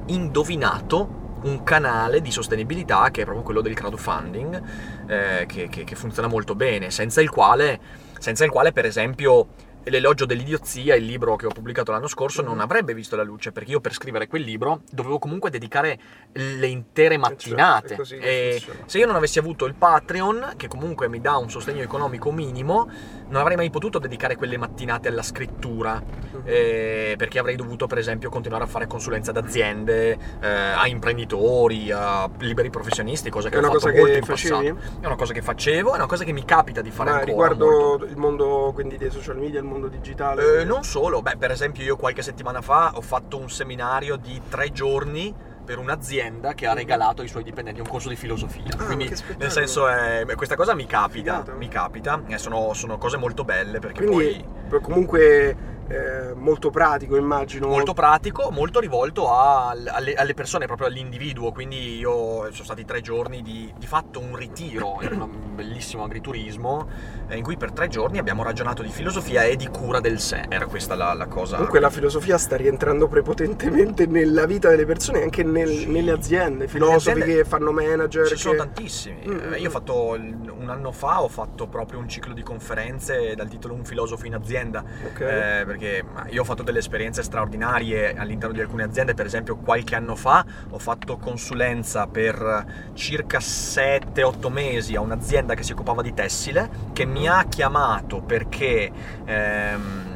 indovinato un canale di sostenibilità che è proprio quello del crowdfunding, eh, che, che- che funziona molto bene, senza il quale, senza il quale per esempio L'elogio dell'idiozia, il libro che ho pubblicato l'anno scorso, non avrebbe visto la luce perché io per scrivere quel libro dovevo comunque dedicare le intere mattinate. è così che e se io non avessi avuto il Patreon, che comunque mi dà un sostegno economico minimo, non avrei mai potuto dedicare quelle mattinate alla scrittura, Mhm. eh, perché avrei dovuto per esempio continuare a fare consulenza ad aziende, eh, a imprenditori, a liberi professionisti, cosa che È ho fatto molto in facevi? passato. È una cosa che facevo, è una cosa che mi capita di fare Ma ancora. riguardo molto. il mondo quindi dei social media, il mondo digitale. Eh, non solo, beh, per esempio io qualche settimana fa ho fatto un seminario di tre giorni per un'azienda che ha regalato ai suoi dipendenti un corso di filosofia. Ah, Quindi, nel senso, eh, questa cosa mi capita, Figata. mi capita, e sono, sono cose molto belle perché Quindi poi... poi comunque eh, molto pratico, immagino. Molto pratico, molto rivolto a, alle, alle, persone, proprio all'individuo. Quindi io sono stati tre giorni di, di fatto un ritiro in un bellissimo agriturismo eh, in cui per tre giorni abbiamo ragionato di filosofia e di cura del sé. Era questa la, la cosa. Comunque la filosofia sta rientrando prepotentemente nella vita delle persone, anche nel, sì. nelle aziende. Filosofi aziende, che fanno manager. Ci che... sono tantissimi. Mm-hmm. Io ho fatto un anno fa ho fatto proprio un ciclo di conferenze dal titolo Un filosofo in azienda. Okay. Eh, perché io ho fatto delle esperienze straordinarie all'interno di alcune aziende, per esempio qualche anno fa ho fatto consulenza per circa 7-8 mesi a un'azienda che si occupava di tessile, che mi ha chiamato perché... Ehm,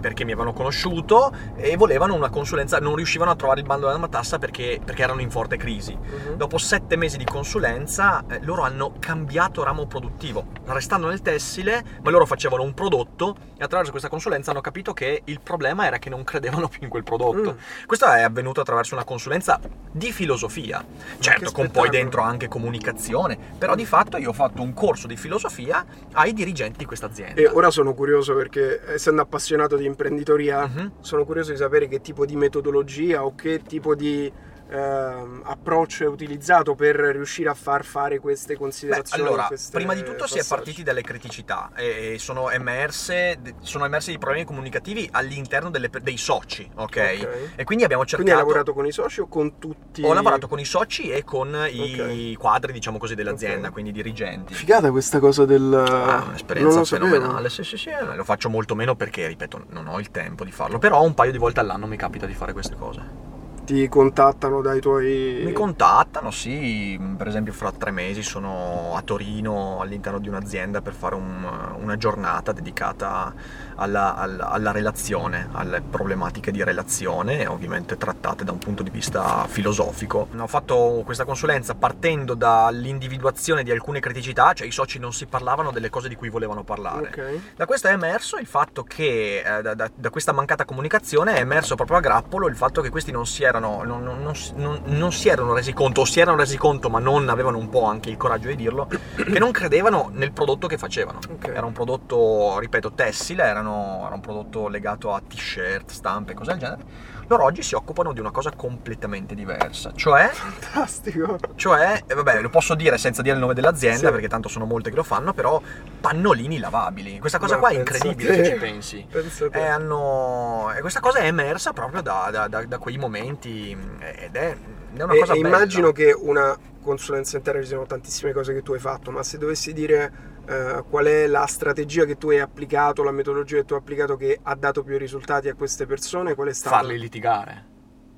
perché mi avevano conosciuto e volevano una consulenza, non riuscivano a trovare il bando della matassa perché, perché erano in forte crisi. Uh-huh. Dopo sette mesi di consulenza eh, loro hanno cambiato ramo produttivo, restando nel tessile, ma loro facevano un prodotto e attraverso questa consulenza hanno capito che il problema era che non credevano più in quel prodotto. Mm. Questo è avvenuto attraverso una consulenza di filosofia, certo con poi dentro anche comunicazione, però di fatto io ho fatto un corso di filosofia ai dirigenti di questa azienda. E ora sono curioso perché essendo appassionato di imprenditoria, uh-huh. sono curioso di sapere che tipo di metodologia o che tipo di ehm, approccio è utilizzato per riuscire a far fare queste considerazioni? Beh, allora, queste prima di tutto passaggi. si è partiti dalle criticità e sono emerse, sono emersi dei problemi comunicativi all'interno delle, dei soci, ok? okay. E quindi abbiamo cercato... Quindi hai lavorato con i soci o con tutti? Ho lavorato con i soci e con okay. i quadri, diciamo così, dell'azienda, okay. quindi i dirigenti. Figata questa cosa del... Ah, un'esperienza fenomenale, sì, sì, sì, lo faccio molto meno perché, ripeto, non ho il tempo di farlo, però un paio di volte all'anno mi capita di fare queste cose ti contattano dai tuoi... Mi contattano, sì, per esempio fra tre mesi sono a Torino all'interno di un'azienda per fare un, una giornata dedicata alla, alla, alla, relazione, alle problematiche di relazione, ovviamente trattate da un punto di vista filosofico. Ho fatto questa consulenza partendo dall'individuazione di alcune criticità, cioè i soci non si parlavano delle cose di cui volevano parlare. Okay. Da questo è emerso il fatto che, eh, da, da, da questa mancata comunicazione è emerso proprio a grappolo il fatto che questi non si erano non, non, non, non, si erano resi conto, o si erano resi conto ma non avevano un po' anche il coraggio di dirlo, che non credevano nel prodotto che facevano. Okay. Era un prodotto, ripeto, tessile, erano, era un prodotto legato a t-shirt, stampe, cose del genere. Loro oggi si occupano di una cosa completamente diversa, cioè... Fantastico! Cioè, eh, vabbè, lo posso dire senza dire il nome dell'azienda, sì. perché tanto sono molte che lo fanno, però pannolini lavabili. Questa cosa ma qua è incredibile se ci pensi. E, hanno... e questa cosa è emersa proprio da, da, da, da quei momenti ed è, è una e, cosa e immagino che una consulenza intera ci siano tantissime cose che tu hai fatto, ma se dovessi dire Uh, qual è la strategia che tu hai applicato, la metodologia che tu hai applicato che ha dato più risultati a queste persone? Qual è stata? Farli litigare.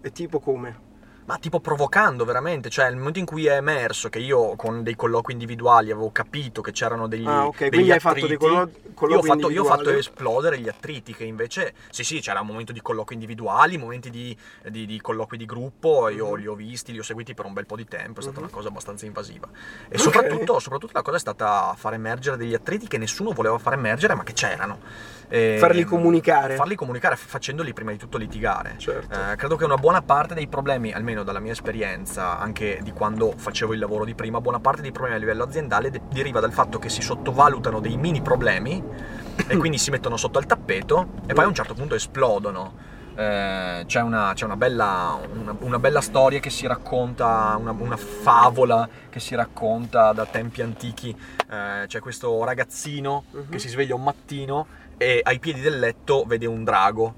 E tipo come? Ma tipo provocando veramente, cioè nel momento in cui è emerso che io con dei colloqui individuali avevo capito che c'erano degli, ah, okay. degli hai fatto dei collo- io ho, fatto, io ho fatto esplodere gli attriti che invece, sì sì, c'era un momento di colloqui individuali, momenti di, di, di colloqui di gruppo, io mm-hmm. li ho visti, li ho seguiti per un bel po' di tempo, è stata mm-hmm. una cosa abbastanza invasiva. E okay. soprattutto, soprattutto la cosa è stata far emergere degli attriti che nessuno voleva far emergere ma che c'erano. E, farli comunicare. Farli comunicare facendoli prima di tutto litigare. Certo. Eh, credo che una buona parte dei problemi, almeno dalla mia esperienza, anche di quando facevo il lavoro di prima, buona parte dei problemi a livello aziendale de- deriva dal fatto che si sottovalutano dei mini problemi e quindi si mettono sotto al tappeto e poi a un certo punto esplodono. Eh, c'è, una, c'è una, bella, una, una, bella, storia che si racconta, una, una, favola che si racconta da tempi antichi. Eh, c'è questo ragazzino uh-huh. che si sveglia un mattino e ai piedi del letto vede un drago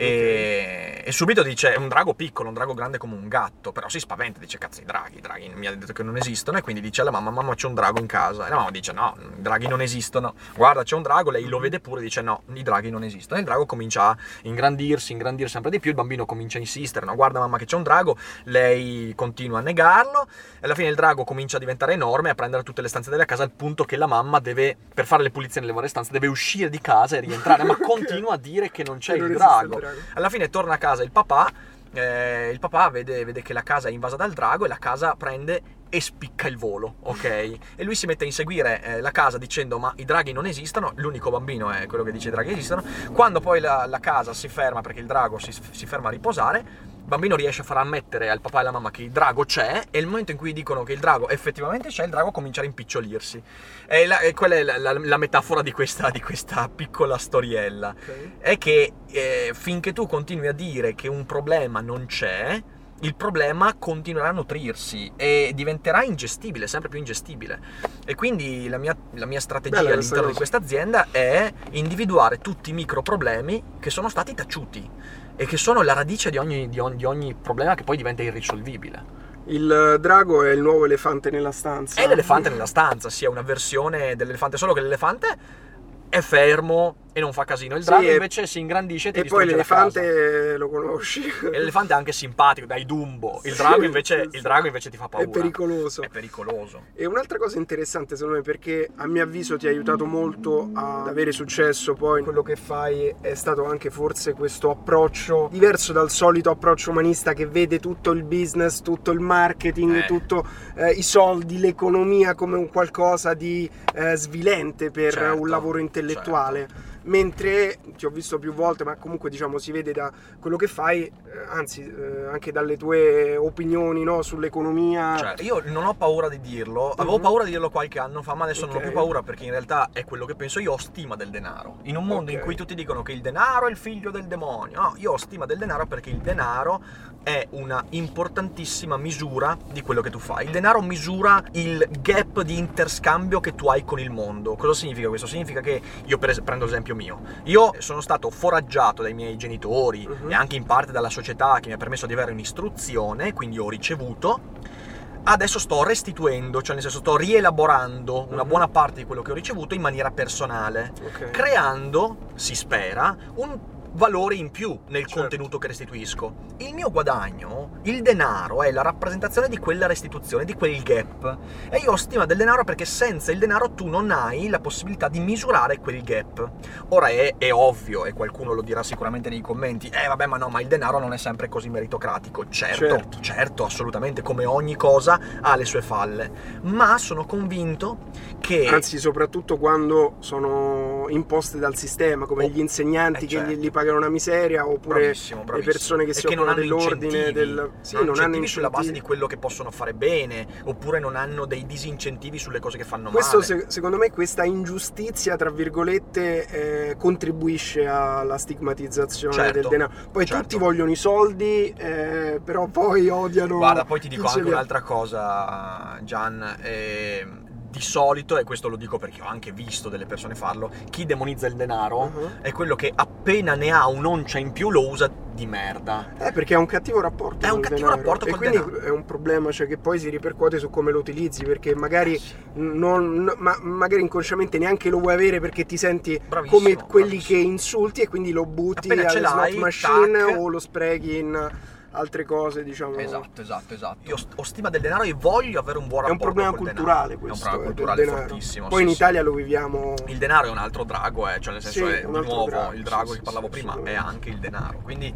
e, e, subito dice: È un drago piccolo, un drago grande come un gatto. Però si spaventa, dice: Cazzo, i draghi, i draghi mi ha detto che non esistono. E quindi dice alla mamma: Mamma, c'è un drago in casa. E la mamma dice: No, i draghi non esistono. Guarda, c'è un drago. Lei lo vede pure, dice: No, i draghi non esistono. E il drago comincia a ingrandirsi, ingrandirsi sempre di più. Il bambino comincia a insistere: No, guarda, mamma, che c'è un drago. Lei continua a negarlo. E alla fine il drago comincia a diventare enorme, a prendere tutte le stanze della casa, al punto che la mamma deve, per fare le pulizie nelle varie stanze, deve uscire di casa e rientrare. ma continua a dire che non c'è il drago. Alla fine torna a casa il papà, eh, il papà vede, vede, che la casa è invasa dal drago e la casa prende e spicca il volo, ok? E lui si mette a inseguire eh, la casa dicendo ma i draghi non esistono, l'unico bambino è quello che dice i draghi esistono. Quando poi la, la casa si ferma perché il drago si, si ferma a riposare, bambino riesce a far ammettere al papà e alla mamma che il drago c'è e il momento in cui dicono che il drago effettivamente c'è, il drago comincia a rimpicciolirsi. E, la, e quella è la, la, la metafora di questa, di questa, piccola storiella. Ok. È che eh, finché tu continui a dire che un problema non c'è, il problema continuerà a nutrirsi e diventerà ingestibile, sempre più ingestibile. E quindi la mia, la mia strategia Bella all'interno di questa azienda è individuare tutti i micro problemi che sono stati taciuti e che sono la radice di ogni, di ogni- di ogni problema che poi diventa irrisolvibile. Il drago è il nuovo elefante nella stanza. È l'elefante nella stanza, sia una versione dell'elefante, solo che l'elefante è fermo e non fa casino. Il Sì, drago e- invece si ingrandisce e ti E poi l'elefante lo conosci. E l'elefante è anche simpatico, dai Dumbo. Il Sì, drago invece, sì, sì. il drago invece ti fa paura. È pericoloso. È pericoloso. E un'altra cosa interessante secondo me perché a mio avviso ti ha aiutato molto ad avere successo poi quello che fai è stato anche forse questo approccio diverso dal solito approccio umanista che vede tutto il business, tutto il marketing, Eh. tutto eh, i soldi, l'economia come un qualcosa di eh, svilente per Certo, un lavoro intellettuale. Mentre ti ho visto più volte, ma comunque diciamo si vede da quello che fai, eh, anzi eh, anche dalle tue opinioni no, sull'economia. Cioè, io non ho paura di dirlo, avevo Mhm. paura di dirlo qualche anno fa, ma adesso non ho più paura perché in realtà è quello che penso io, ho stima del denaro. In un mondo in Ok. cui tutti dicono che il denaro è il figlio del demonio, no, io ho stima del denaro perché il denaro è una importantissima misura di quello che tu fai. Il denaro misura il gap di interscambio che tu hai con il mondo. Cosa significa questo? Significa che io per prendo l'esempio mio. Io sono stato foraggiato dai miei genitori Mhm. e anche in parte dalla società che mi ha permesso di avere un'istruzione, quindi ho ricevuto adesso sto restituendo, cioè nel senso sto rielaborando una Mhm. buona parte di quello che ho ricevuto in maniera personale, Ok. creando, si spera, un valore in più nel Certo. contenuto che restituisco. Il mio guadagno, il denaro, è la rappresentazione di quella restituzione, di quel gap. E io ho stima del denaro perché senza il denaro tu non hai la possibilità di misurare quel gap. Ora è, è ovvio, e qualcuno lo dirà sicuramente nei commenti, eh vabbè ma no, ma il denaro non è sempre così meritocratico. Certo, Certo. certo, assolutamente, come ogni cosa ha le sue falle. Ma sono convinto che... Anzi, soprattutto quando sono imposte dal sistema, come Oh, gli insegnanti eh, che certo. gli, gli pagano una miseria, oppure Bravissimo, le bravissimo. persone che E si non occupano dell'ordine, del... Sì, non hanno incentivi sulla base di quello che possono fare bene, oppure non hanno dei disincentivi sulle cose che fanno Questo, male. se- secondo me, questa ingiustizia, tra virgolette, eh, contribuisce alla stigmatizzazione Certo, del denaro. Poi certo. tutti vogliono i soldi, eh, però poi odiano. Guarda, poi ti dico anche un'altra cosa, Gian. ehm, di solito, e questo lo dico perché ho anche visto delle persone farlo, chi demonizza il denaro Uh-huh. è quello che appena ne ha un'oncia in più lo usa di merda. Eh, perché ha un cattivo rapporto È un cattivo denaro. rapporto e quindi denaro. è un problema cioè, che poi si ripercuote su come lo utilizzi perché magari non, no- ma magari inconsciamente neanche lo vuoi avere perché ti senti Bravissimo, come quelli bravissimo. che insulti e quindi lo butti Appena ce alle slot machine tac. o lo sprechi in altre cose diciamo Esatto, esatto, esatto. Io ho stima del denaro e voglio avere un buon è un rapporto problema col culturale denaro. questo È un problema eh, culturale denaro. fortissimo. poi sì, in sì. Italia lo viviamo Il denaro è un altro drago, eh, cioè nel senso Sì, è di nuovo drago, il drago sì, che parlavo sì, prima è anche il denaro. Quindi,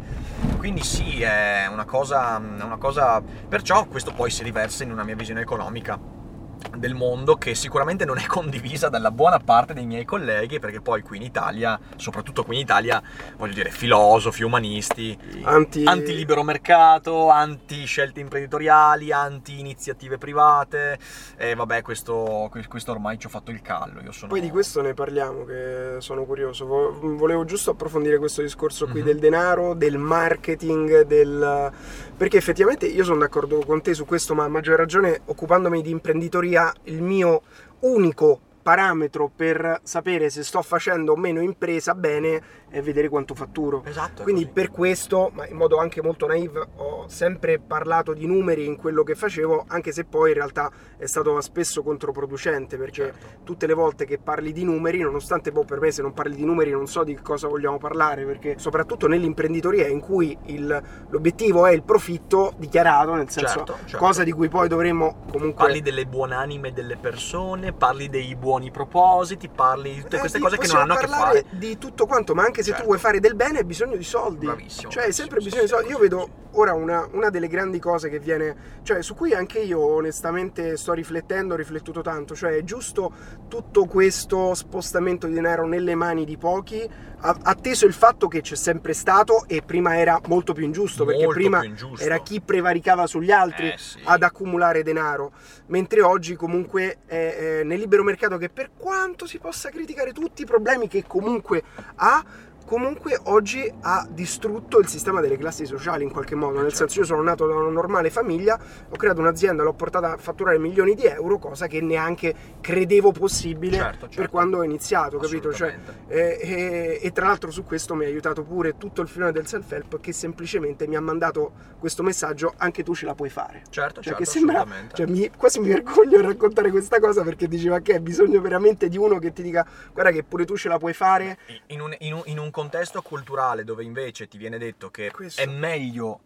quindi sì, è una cosa, è una cosa. Perciò questo poi si riversa in una mia visione economica del mondo che sicuramente non è condivisa dalla buona parte dei miei colleghi perché poi qui in Italia, soprattutto qui in Italia, voglio dire, filosofi, umanisti, anti, anti-libero mercato, anti-scelte imprenditoriali, anti-iniziative private e vabbè questo, questo ormai ci ho fatto il callo. Io sono... Poi di questo ne parliamo, che sono curioso. Vo- Volevo giusto approfondire questo discorso qui Mhm. del denaro, del marketing, del... perché effettivamente io sono d'accordo con te su questo, ma a maggior ragione occupandomi di imprenditoria, il mio unico parametro per sapere se sto facendo o meno impresa bene è vedere quanto fatturo. Esatto. Quindi così. per questo, ma in modo anche molto naive, ho sempre parlato di numeri in quello che facevo, anche se poi in realtà è stato spesso controproducente, perché Certo. tutte le volte che parli di numeri, nonostante poi per me se non parli di numeri non so di cosa vogliamo parlare, perché soprattutto nell'imprenditoria in cui il- l'obiettivo è il profitto dichiarato, nel senso Certo, certo. cosa di cui poi dovremmo comunque... Parli delle buonanime delle persone, parli dei buoni propositi, parli di tutte Eh, queste di- cose che non hanno a che fare. di tutto quanto, ma anche se Certo. tu vuoi fare del bene hai bisogno di soldi. Bravissimo, Cioè, hai sempre bisogno di soldi. Io vedo ora una, una, delle grandi cose che viene, cioè su cui anche io onestamente sto riflettendo, ho riflettuto tanto, cioè è giusto tutto questo spostamento di denaro nelle mani di pochi, atteso il fatto che c'è sempre stato e prima era molto più ingiusto, perché molto prima ingiusto. era chi prevaricava sugli altri eh, sì. ad accumulare denaro, mentre oggi comunque è, è nel libero mercato che per quanto si possa criticare tutti i problemi che comunque ha, comunque oggi ha distrutto il sistema delle classi sociali in qualche modo, nel senso io sono nato da una normale famiglia, ho creato un'azienda, l'ho portata a fatturare milioni di euro, cosa che neanche credevo possibile certo, certo. per quando ho iniziato, capito? Cioè, e, e, e, tra l'altro su questo mi ha aiutato pure tutto il filone del self-help che semplicemente mi ha mandato questo messaggio, anche tu ce la puoi fare. Certo, cioè, certo, che sembra, cioè, mi, quasi mi vergogno a raccontare questa cosa perché diceva che hai bisogno veramente di uno che ti dica guarda che pure tu ce la puoi fare. In un, in un, in un contesto culturale dove invece ti viene detto che Questo. è meglio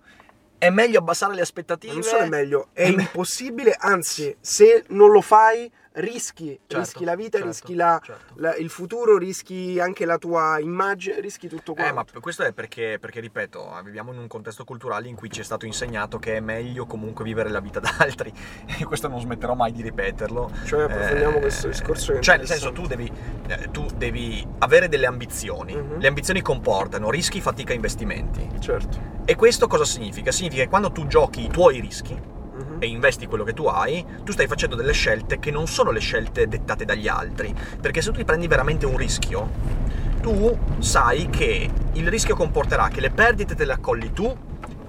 è meglio abbassare le aspettative. Non solo è meglio, è impossibile, anzi, se non lo fai rischi, certo, rischi la vita, certo, rischi la, certo. la, il futuro, rischi anche la tua immagine, rischi tutto quanto. Eh, ma questo è perché, perché, ripeto, viviamo in un contesto culturale in cui ci è stato insegnato che è meglio comunque vivere la vita d'altri e questo non smetterò mai di ripeterlo. Cioè, approfondiamo eh, questo discorso. Cioè, nel senso, tu devi, eh, tu devi avere delle ambizioni. Mhm. Le ambizioni comportano rischi, fatica, investimenti. Certo. E questo cosa significa? Significa che quando tu giochi i tuoi rischi. E investi quello che tu hai, tu stai facendo delle scelte che non sono le scelte dettate dagli altri. Perché se tu ti prendi veramente un rischio, tu sai che il rischio comporterà che le perdite te le accolli tu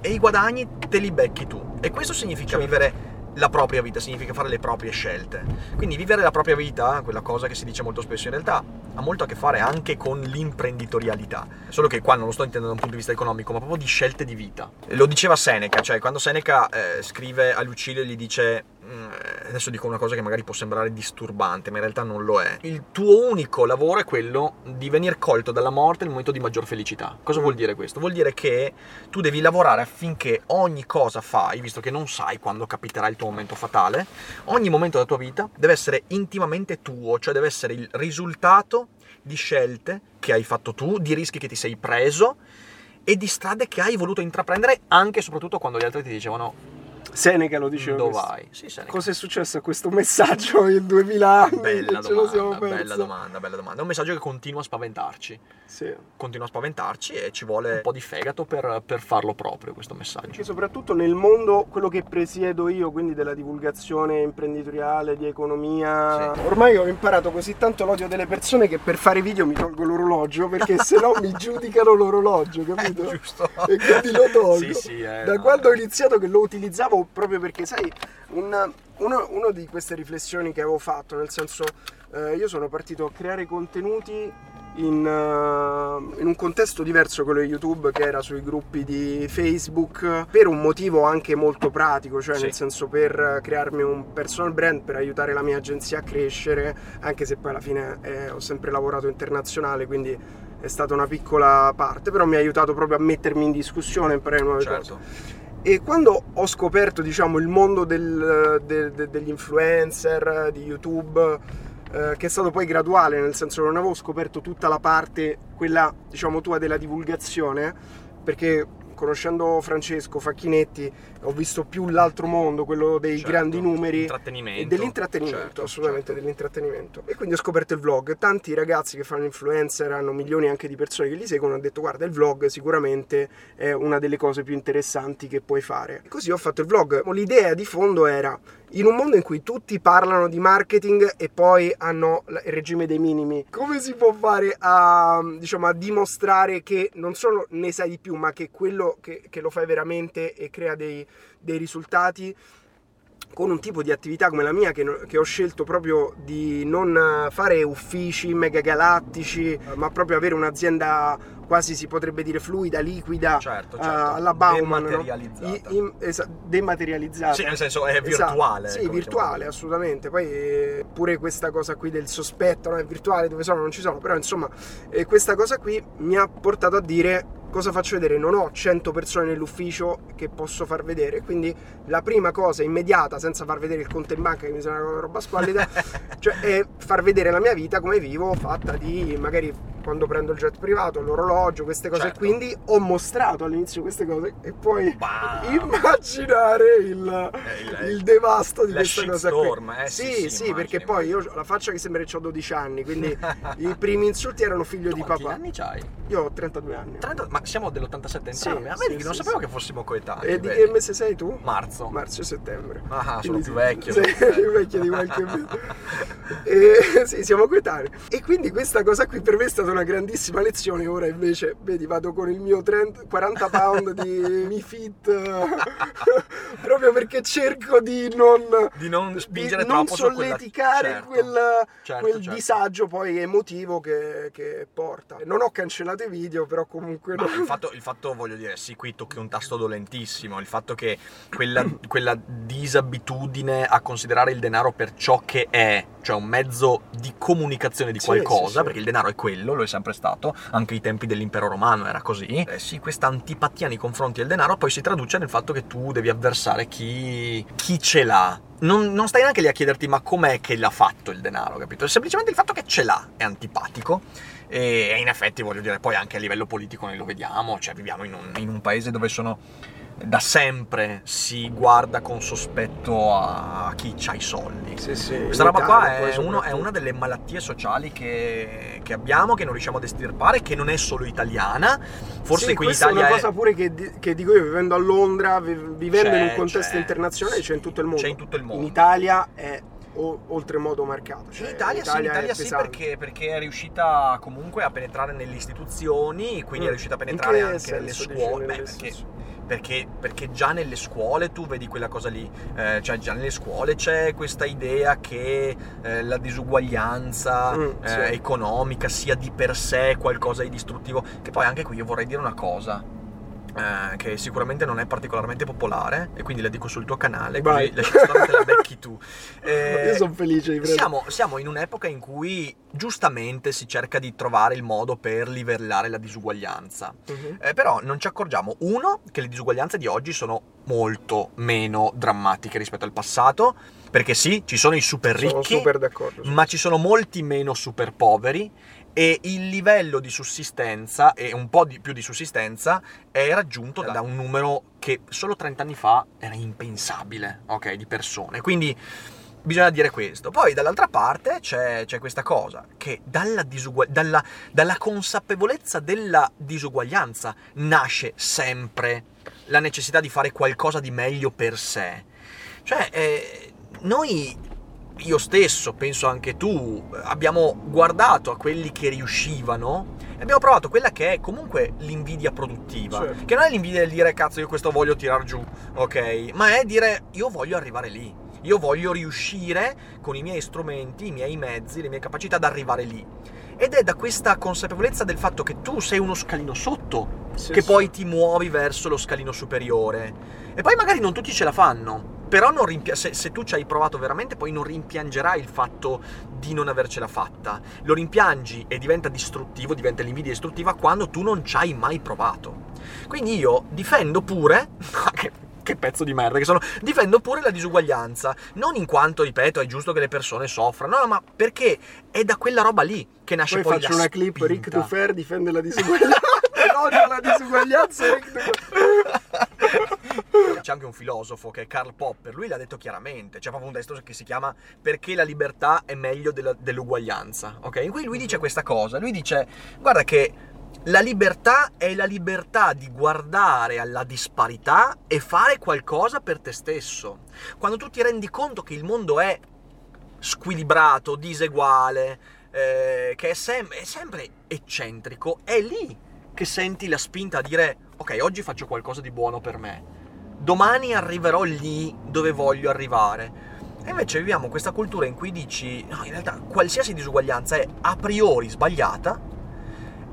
e i guadagni te li becchi tu. E questo significa Certo. vivere la propria vita, significa fare le proprie scelte. Quindi vivere la propria vita, quella cosa che si dice molto spesso in realtà, ha molto a che fare anche con l'imprenditorialità. Solo che qua non lo sto intendendo da un punto di vista economico, ma proprio di scelte di vita. Lo diceva Seneca, cioè quando Seneca eh, scrive a Lucilio gli dice adesso dico una cosa che magari può sembrare disturbante, ma in realtà non lo è. Il tuo unico lavoro è quello di venir colto dalla morte nel momento di maggior felicità. Cosa vuol dire questo? Vuol dire che tu devi lavorare affinché ogni cosa fai, visto che non sai quando capiterà il tuo momento fatale, ogni momento della tua vita deve essere intimamente tuo, cioè deve essere il risultato di scelte che hai fatto tu, di rischi che ti sei preso e di strade che hai voluto intraprendere anche e soprattutto quando gli altri ti dicevano Seneca lo diceva. dove vai. Sì, Seneca. Cosa è successo a questo messaggio in 2000 anni? Bella domanda, bella domanda, bella domanda. È un messaggio che continua a spaventarci. Sì. Continua a spaventarci e ci vuole un po' di fegato per, per farlo proprio questo messaggio. Perché soprattutto nel mondo, quello che presiedo io, quindi della divulgazione imprenditoriale, di economia, Sì. ormai ho imparato così tanto l'odio delle persone che per fare video mi tolgo l'orologio perché se no mi giudicano l'orologio, capito? Eh, giusto. E quindi lo tolgo. Sì, sì, eh, da no, quando ho eh. iniziato che lo utilizzavo proprio perché, sai, un- uno, uno di queste riflessioni che avevo fatto, nel senso, eh, io sono partito a creare contenuti in, eh, in un contesto diverso quello di YouTube che era sui gruppi di Facebook per un motivo anche molto pratico, cioè Sì. nel senso per crearmi un personal brand, per aiutare la mia agenzia a crescere, anche se poi alla fine eh, ho sempre lavorato internazionale, quindi è stata una piccola parte, però mi ha aiutato proprio a mettermi in discussione, imparare nuove cose. E quando ho scoperto, diciamo, il mondo del- de- de- degli influencer, di YouTube, eh, che è stato poi graduale, nel senso che non avevo scoperto tutta la parte, quella, diciamo, tua della divulgazione, perché conoscendo Francesco Facchinetti ho visto più l'altro mondo, quello dei Certo. grandi numeri e dell'intrattenimento, Certo, assolutamente certo. dell'intrattenimento. E quindi ho scoperto il vlog. Tanti ragazzi che fanno influencer, hanno milioni anche di persone che li seguono, hanno detto guarda il vlog sicuramente è una delle cose più interessanti che puoi fare. E così ho fatto il vlog. L'idea di fondo era in un mondo in cui tutti parlano di marketing e poi hanno il regime dei minimi, come si può fare a, diciamo, a dimostrare che non solo ne sai di più, ma che quello che, che lo fai veramente e crea dei, dei risultati con un tipo di attività come la mia che, no- che ho scelto proprio di non fare uffici mega galattici, ma proprio avere un'azienda quasi si potrebbe dire fluida, liquida, Certo, eh, certo. alla Bauman, no? Dematerializzata. I- in- esa- dematerializzata. Sì, nel senso è Esatto. virtuale. Sì, come virtuale, assolutamente. Poi eh, pure questa cosa qui del sospetto, no? è virtuale, dove sono, non ci sono. Però insomma, eh, questa cosa qui mi ha portato a dire cosa faccio vedere. Non ho 100 persone nell'ufficio che posso far vedere. Quindi la prima cosa immediata, senza far vedere il conto in banca, che mi sembra una roba squallida, cioè è far vedere la mia vita come vivo, fatta di magari quando prendo il jet privato, l'orologio, queste cose. Certo. Quindi ho mostrato all'inizio queste cose e poi Bah. immaginare il, Eh, il- il devasto di questa cosa qui. eh, sì, sì, sì, perché poi io ho la faccia che sembra che ho 12 anni, quindi i primi insulti erano figlio Tu di quanti papà. anni c'hai? Io ho 32 anni. 30 ma siamo dell'87 Sì, entrambi? a me sì, non sì, sapevo sì. che fossimo coetanei. E di vedi? che mese sei tu? Marzo. Marzo e settembre. Ah, sono Quindi più sì, vecchio. Sei più vecchio di qualche mese. E, sì, siamo coetanei. E quindi questa cosa qui per me è stata una grandissima lezione. Ora invece, vedi, vado con il mio 30 40 pound di Mi Fit proprio perché cerco di non, Di non spingere di non troppo solleticare certo. quel, Certo, quel certo. disagio poi emotivo che, che porta. Non ho cancellato i video, però comunque Ma no. Il fatto, il fatto, voglio dire, sì, qui tocchi un tasto dolentissimo. Il fatto che quella, quella disabitudine a considerare il denaro per ciò che è, cioè un mezzo di comunicazione di Sì, qualcosa, sì, sì. perché il denaro è quello, lo è sempre stato, anche ai tempi dell'impero romano era così. Eh sì, questa antipatia nei confronti del denaro poi si traduce nel fatto che tu devi avversare chi, chi ce l'ha. Non, non stai neanche lì a chiederti ma com'è che l'ha fatto il denaro, capito? È semplicemente il fatto che ce l'ha, è antipatico. E in effetti voglio dire, poi anche a livello politico noi lo vediamo, cioè viviamo in un, in un paese dove sono da sempre si guarda con sospetto a chi ha i soldi. Sì, sì, Questa roba qua Italia, è, uno- è una delle malattie sociali che, che abbiamo, che non riusciamo ad estirpare, che non è solo italiana. Forse sì, qui in questa è Italia una è- cosa pure che, che dico io vivendo a Londra, vi- vivendo in un C'è, contesto c'è, internazionale, c'è in tutto il mondo. C'è in tutto il mondo. In Italia è o- oltremodo marcato. In Cioè, Italia, sì, in Italia sì, perché, perché è riuscita comunque a penetrare nelle istituzioni, quindi Mm. è riuscita a In penetrare che anche nelle scuole. Beh, perché, perché, perché già nelle scuole tu vedi quella cosa lì, eh, cioè già nelle scuole c'è questa idea che eh, la disuguaglianza Mm, eh, sì. economica sia di per sé qualcosa di distruttivo, che poi anche qui io vorrei dire una cosa. Eh, che sicuramente non è particolarmente popolare e quindi la dico sul tuo canale Vai. così la shitstorm te la becchi tu Eh, Io sono felice di prendere. siamo, siamo in un'epoca in cui giustamente si cerca di trovare il modo per livellare la disuguaglianza. Mhm. Eh, però non ci accorgiamo, uno, che le disuguaglianze di oggi sono molto meno drammatiche rispetto al passato, perché sì, ci sono i super Sono ricchi, super d'accordo. ma ci sono molti meno super poveri e il livello di sussistenza e un po' di più di sussistenza è raggiunto da un numero che solo 30 anni fa era impensabile, ok, di persone. Quindi bisogna dire questo. Poi dall'altra parte c'è, c'è questa cosa, che dalla, disugua- dalla- dalla consapevolezza della disuguaglianza nasce sempre la necessità di fare qualcosa di meglio per sé. Cioè, eh, noi io stesso, penso anche tu, abbiamo guardato a quelli che riuscivano e abbiamo provato quella che è comunque l'invidia produttiva. Certo. Che non è l'invidia del dire cazzo io questo voglio tirar giù, ok? Ma è dire io voglio arrivare lì. Io voglio riuscire con i miei strumenti, i miei mezzi, le mie capacità ad arrivare lì. Ed è da questa consapevolezza del fatto che tu sei uno scalino sotto Sì, che sì. poi ti muovi verso lo scalino superiore. E poi magari non tutti ce la fanno. Però rimpia- se, se tu ci hai provato veramente, poi non rimpiangerai il fatto di non avercela fatta. Lo rimpiangi e diventa distruttivo, diventa l'invidia distruttiva quando tu non ci hai mai provato. Quindi io difendo pure. che, pezzo di merda che sono! Difendo pure la disuguaglianza. Non in quanto, ripeto, è giusto che le persone soffrano, no, ma perché è da quella roba lì che nasce Poi poi, faccio una clip, Rick spinta. Dufer difende la disuguaglianza. Odia la disuguaglianza. C'è anche un filosofo che è Karl Popper, lui l'ha detto chiaramente, c'è proprio un testo che si chiama Perché la libertà è meglio della- dell'uguaglianza, ok? In cui lui dice questa cosa, lui dice, guarda che la libertà è la libertà di guardare alla disparità e fare qualcosa per te stesso. Quando tu ti rendi conto che il mondo è squilibrato, diseguale, eh, che è, sem- è sempre eccentrico, è lì che senti la spinta a dire ok, oggi faccio qualcosa di buono per me, domani arriverò lì dove voglio arrivare. E invece viviamo questa cultura in cui dici no, in realtà qualsiasi disuguaglianza è a priori sbagliata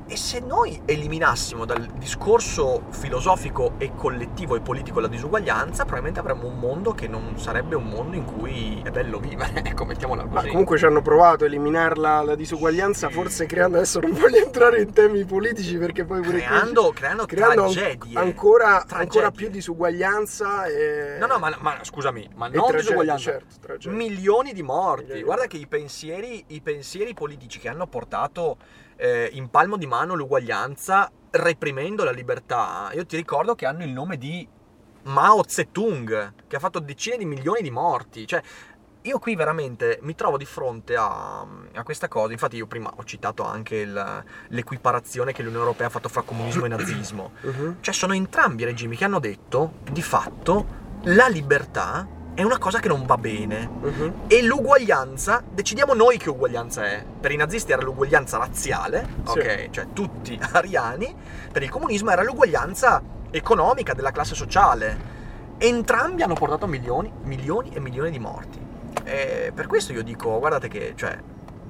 e se noi eliminassimo dal discorso filosofico e collettivo e politico la disuguaglianza, probabilmente avremmo un mondo che non sarebbe un mondo in cui è bello vivere, ecco, mettiamola Ma così. comunque ci hanno provato a eliminarla la disuguaglianza, Sì. forse creando adesso non voglio entrare in temi politici perché poi pure qui- creando, creando, creando an- tragedie. ancora, Tragedie. ancora più disuguaglianza e No, no, ma, ma scusami, ma non tragedie, disuguaglianza. certo, tragedie. Milioni di morti. Milioni Guarda che i pensieri, i pensieri politici che hanno portato eh, in palmo di mano l'uguaglianza, reprimendo la libertà, io ti ricordo che hanno il nome di Mao Zedong, che ha fatto decine di milioni di morti. Cioè, io qui veramente mi trovo di fronte a, a questa cosa. Infatti, io prima ho citato anche il, l'equiparazione che l'Unione Europea ha fatto fra comunismo e nazismo. Mhm. Cioè, sono entrambi regimi che hanno detto di fatto la libertà è una cosa che non va bene. Mhm. E l'uguaglianza, decidiamo noi che uguaglianza è. Per i nazisti era l'uguaglianza razziale, Sì. ok? Cioè tutti ariani. Per il comunismo era l'uguaglianza economica della classe sociale. Entrambi hanno portato milioni, milioni e milioni di morti. E per questo io dico, guardate che, cioè,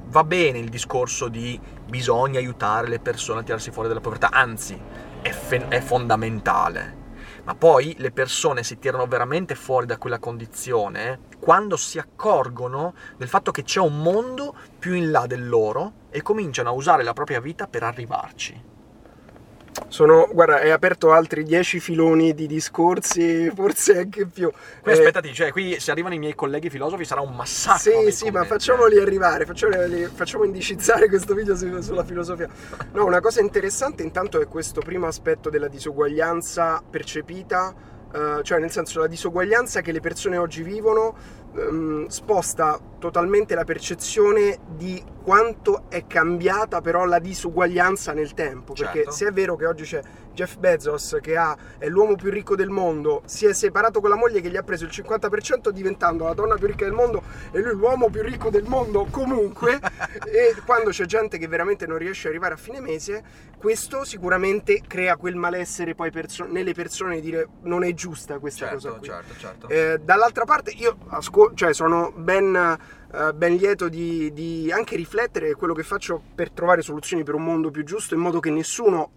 va bene il discorso di bisogna aiutare le persone a tirarsi fuori dalla povertà, anzi, è, fe- è fondamentale. Ma poi le persone si tirano veramente fuori da quella condizione quando si accorgono del fatto che c'è un mondo più in là del loro e cominciano a usare la propria vita per arrivarci. Sono, guarda, hai aperto altri dieci filoni di discorsi, forse anche più. Qui Eh, aspettati, cioè qui se arrivano i miei colleghi filosofi sarà un massacro. Sì, sì, ma commenti, facciamoli eh. arrivare, facciamoli, facciamo indicizzare questo video su- sulla filosofia. No, una cosa interessante intanto è questo primo aspetto della disuguaglianza percepita, eh, cioè nel senso la disuguaglianza che le persone oggi vivono ehm, sposta totalmente la percezione di quanto è cambiata però la disuguaglianza nel tempo, perché Certo. se è vero che oggi c'è Jeff Bezos che ha, è l'uomo più ricco del mondo, si è separato con la moglie che gli ha preso il 50% diventando la donna più ricca del mondo e lui l'uomo più ricco del mondo comunque e quando c'è gente che veramente non riesce ad arrivare a fine mese questo sicuramente crea quel malessere poi perso- nelle persone di dire non è giusta questa cosa Certo, qui certo, certo. Eh, dall'altra parte io asco- cioè sono ben, eh, ben lieto di, di anche riflettere quello che faccio per trovare soluzioni per un mondo più giusto in modo che nessuno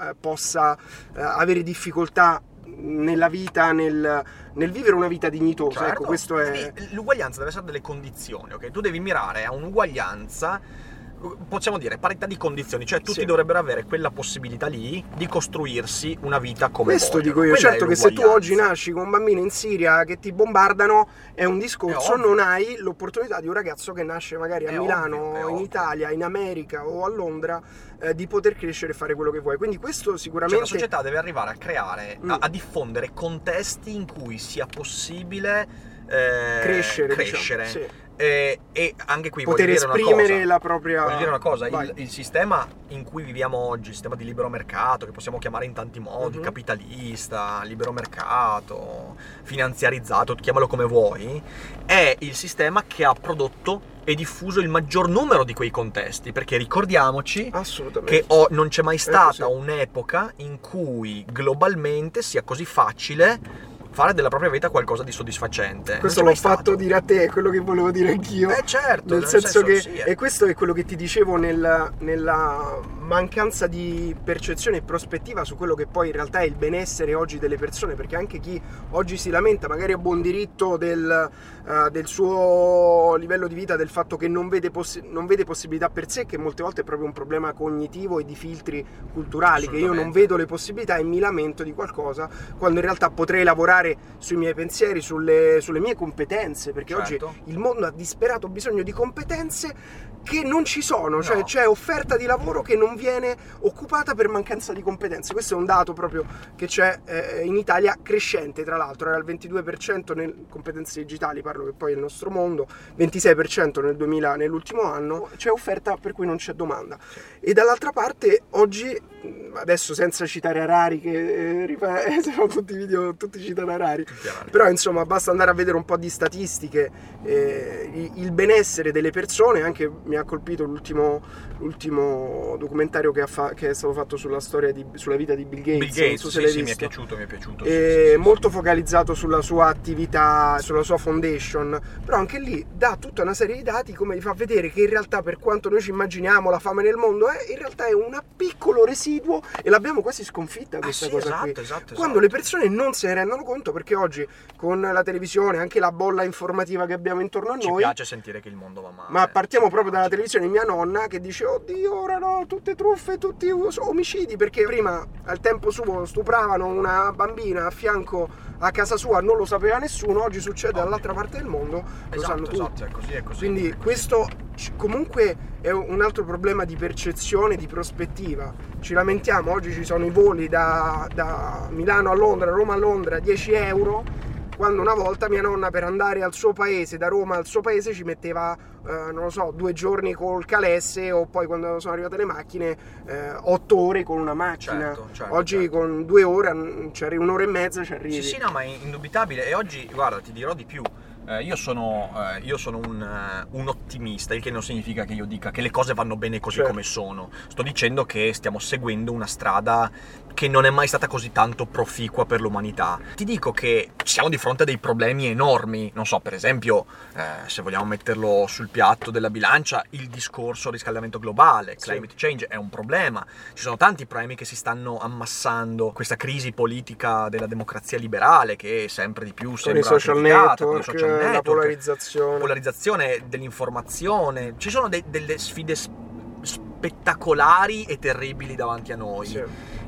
eh, possa eh, avere difficoltà nella vita, nel, nel vivere una vita dignitosa. Certo. Ecco, questo è... L'uguaglianza deve essere delle condizioni, ok? Tu devi mirare a un'uguaglianza, possiamo dire parità di condizioni, cioè tutti Sì. dovrebbero avere quella possibilità lì di costruirsi una vita come Questo vogliono. dico io, Quella certo che se tu oggi nasci con un bambino in Siria che ti bombardano è un discorso, È non hai l'opportunità di un ragazzo che nasce magari a È Milano, ovvio, in. Italia, in America o a Londra eh, di poter crescere e fare quello che vuoi. Quindi questo Cioè, sicuramente... la società deve arrivare a creare, Mm. a, a diffondere contesti in cui sia possibile eh, crescere, crescere. diciamo, sì. Eh, e anche qui poter voglio dire una esprimere cosa. la propria... Voglio dire una cosa, il, il sistema in cui viviamo oggi, il sistema di libero mercato, che possiamo chiamare in tanti modi, Mhm. capitalista, libero mercato, finanziarizzato, chiamalo come vuoi, è il sistema che ha prodotto e diffuso il maggior numero di quei contesti, perché ricordiamoci che o- non c'è mai stata un'epoca in cui globalmente sia così facile fare della propria vita qualcosa di soddisfacente. Questo l'ho mai stato. fatto dire a te, è quello che volevo dire anch'io. Eh certo, nel senso, che sì, eh. e questo è quello che ti dicevo nel- nella mancanza di percezione e prospettiva su quello che poi in realtà è il benessere oggi delle persone perché anche chi oggi si lamenta magari a buon diritto del, eh, del suo livello di vita del fatto che non vede, possi- non vede possibilità per sé che molte volte è proprio un problema cognitivo e di filtri culturali che io non vedo le possibilità e mi lamento di qualcosa quando in realtà potrei lavorare sui miei pensieri sulle, sulle mie competenze perché oggi Certo. il mondo ha disperato bisogno di competenze che non ci sono, cioè No. c'è offerta di lavoro che non viene occupata per mancanza di competenze. Questo è un dato proprio che c'è eh, in Italia crescente, tra l'altro, era il 22% nelle competenze digitali, parlo che poi è il nostro mondo, 26% nel 2000, nell'ultimo anno, c'è offerta per cui non c'è domanda. E dall'altra parte oggi, adesso senza citare Harari, che eh, rifa- eh, tutti i video, tutti citano Avanti. però insomma basta andare a vedere un po' di statistiche, eh, il- benessere delle persone, anche mi ha colpito l'ultimo, l'ultimo documentario che, ha fa- che è stato fatto sulla storia di- sulla vita di Bill Gates, Bill Gates, so sì, sì, mi è piaciuto, mi è piaciuto. sì, E sì, molto focalizzato sulla sua attività, sulla sua foundation, però anche lì dà tutta una serie di dati come vi fa vedere che in realtà per quanto noi ci immaginiamo la fame nel mondo è, in realtà è un piccolo residuo e l'abbiamo quasi sconfitta Ah, questa sì, cosa esatto, qui. esatto, Quando esatto. le persone non se ne rendono conto perché oggi con la televisione, anche la bolla informativa che abbiamo intorno a Ci noi, piace sentire che il mondo va male. ma partiamo proprio dalla televisione, mia nonna che dice oddio ora no, tutte truffe, tutti omicidi, perché prima al tempo suo stupravano una bambina a fianco a casa sua, non lo sapeva nessuno, oggi succede dall'altra parte del mondo, lo Esatto, sanno tutti. esatto, è così, è così. Quindi questo comunque è un altro problema di percezione, di prospettiva. Ci lamentiamo, oggi ci sono i voli da, da Milano a Londra, Roma a Londra, 10 euro, quando una volta mia nonna per andare al suo paese, da Roma al suo paese, ci metteva, eh, non lo so, due giorni col calesse o poi quando sono arrivate le macchine, eh, otto ore con una macchina. Certo, certo, oggi certo. con due ore, mm, ci arrivi un'ora e mezza, ci arrivi. Sì, sì, no, ma è indubitabile. E oggi, guarda, ti dirò di più. Eh, io sono, eh, io sono un, eh, un ottimista, il che non significa che io dica che le cose vanno bene così Certo. come sono. Sto dicendo che stiamo seguendo una strada che non è mai stata così tanto proficua per l'umanità. Ti dico che siamo di fronte a dei problemi enormi. Non so, per esempio, eh, se vogliamo metterlo sul piatto della bilancia, il discorso riscaldamento globale, Sì. climate change è un problema. Ci sono tanti problemi che si stanno ammassando, questa crisi politica della democrazia liberale che sempre di più con sembra i social amplificata, con i network, social la network, polarizzazione. polarizzazione dell'informazione. Ci sono de- delle sfide s- spettacolari e terribili davanti a noi. Sì.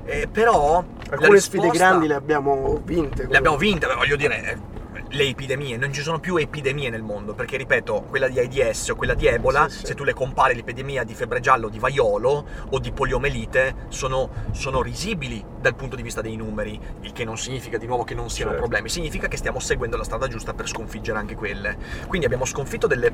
Eh, però Alcune sfide risposta- grandi le abbiamo vinte. le abbiamo vinte, voglio dire, eh, le epidemie, non ci sono più epidemie nel mondo, perché ripeto, quella di AIDS o quella di Ebola, Sì, sì. se tu le compari l'epidemia di febbre giallo, di vaiolo o di poliomelite, sono, sono risibili dal punto di vista dei numeri, il che non significa di nuovo che non siano Certo. problemi, significa che stiamo seguendo la strada giusta per sconfiggere anche quelle. Quindi abbiamo sconfitto delle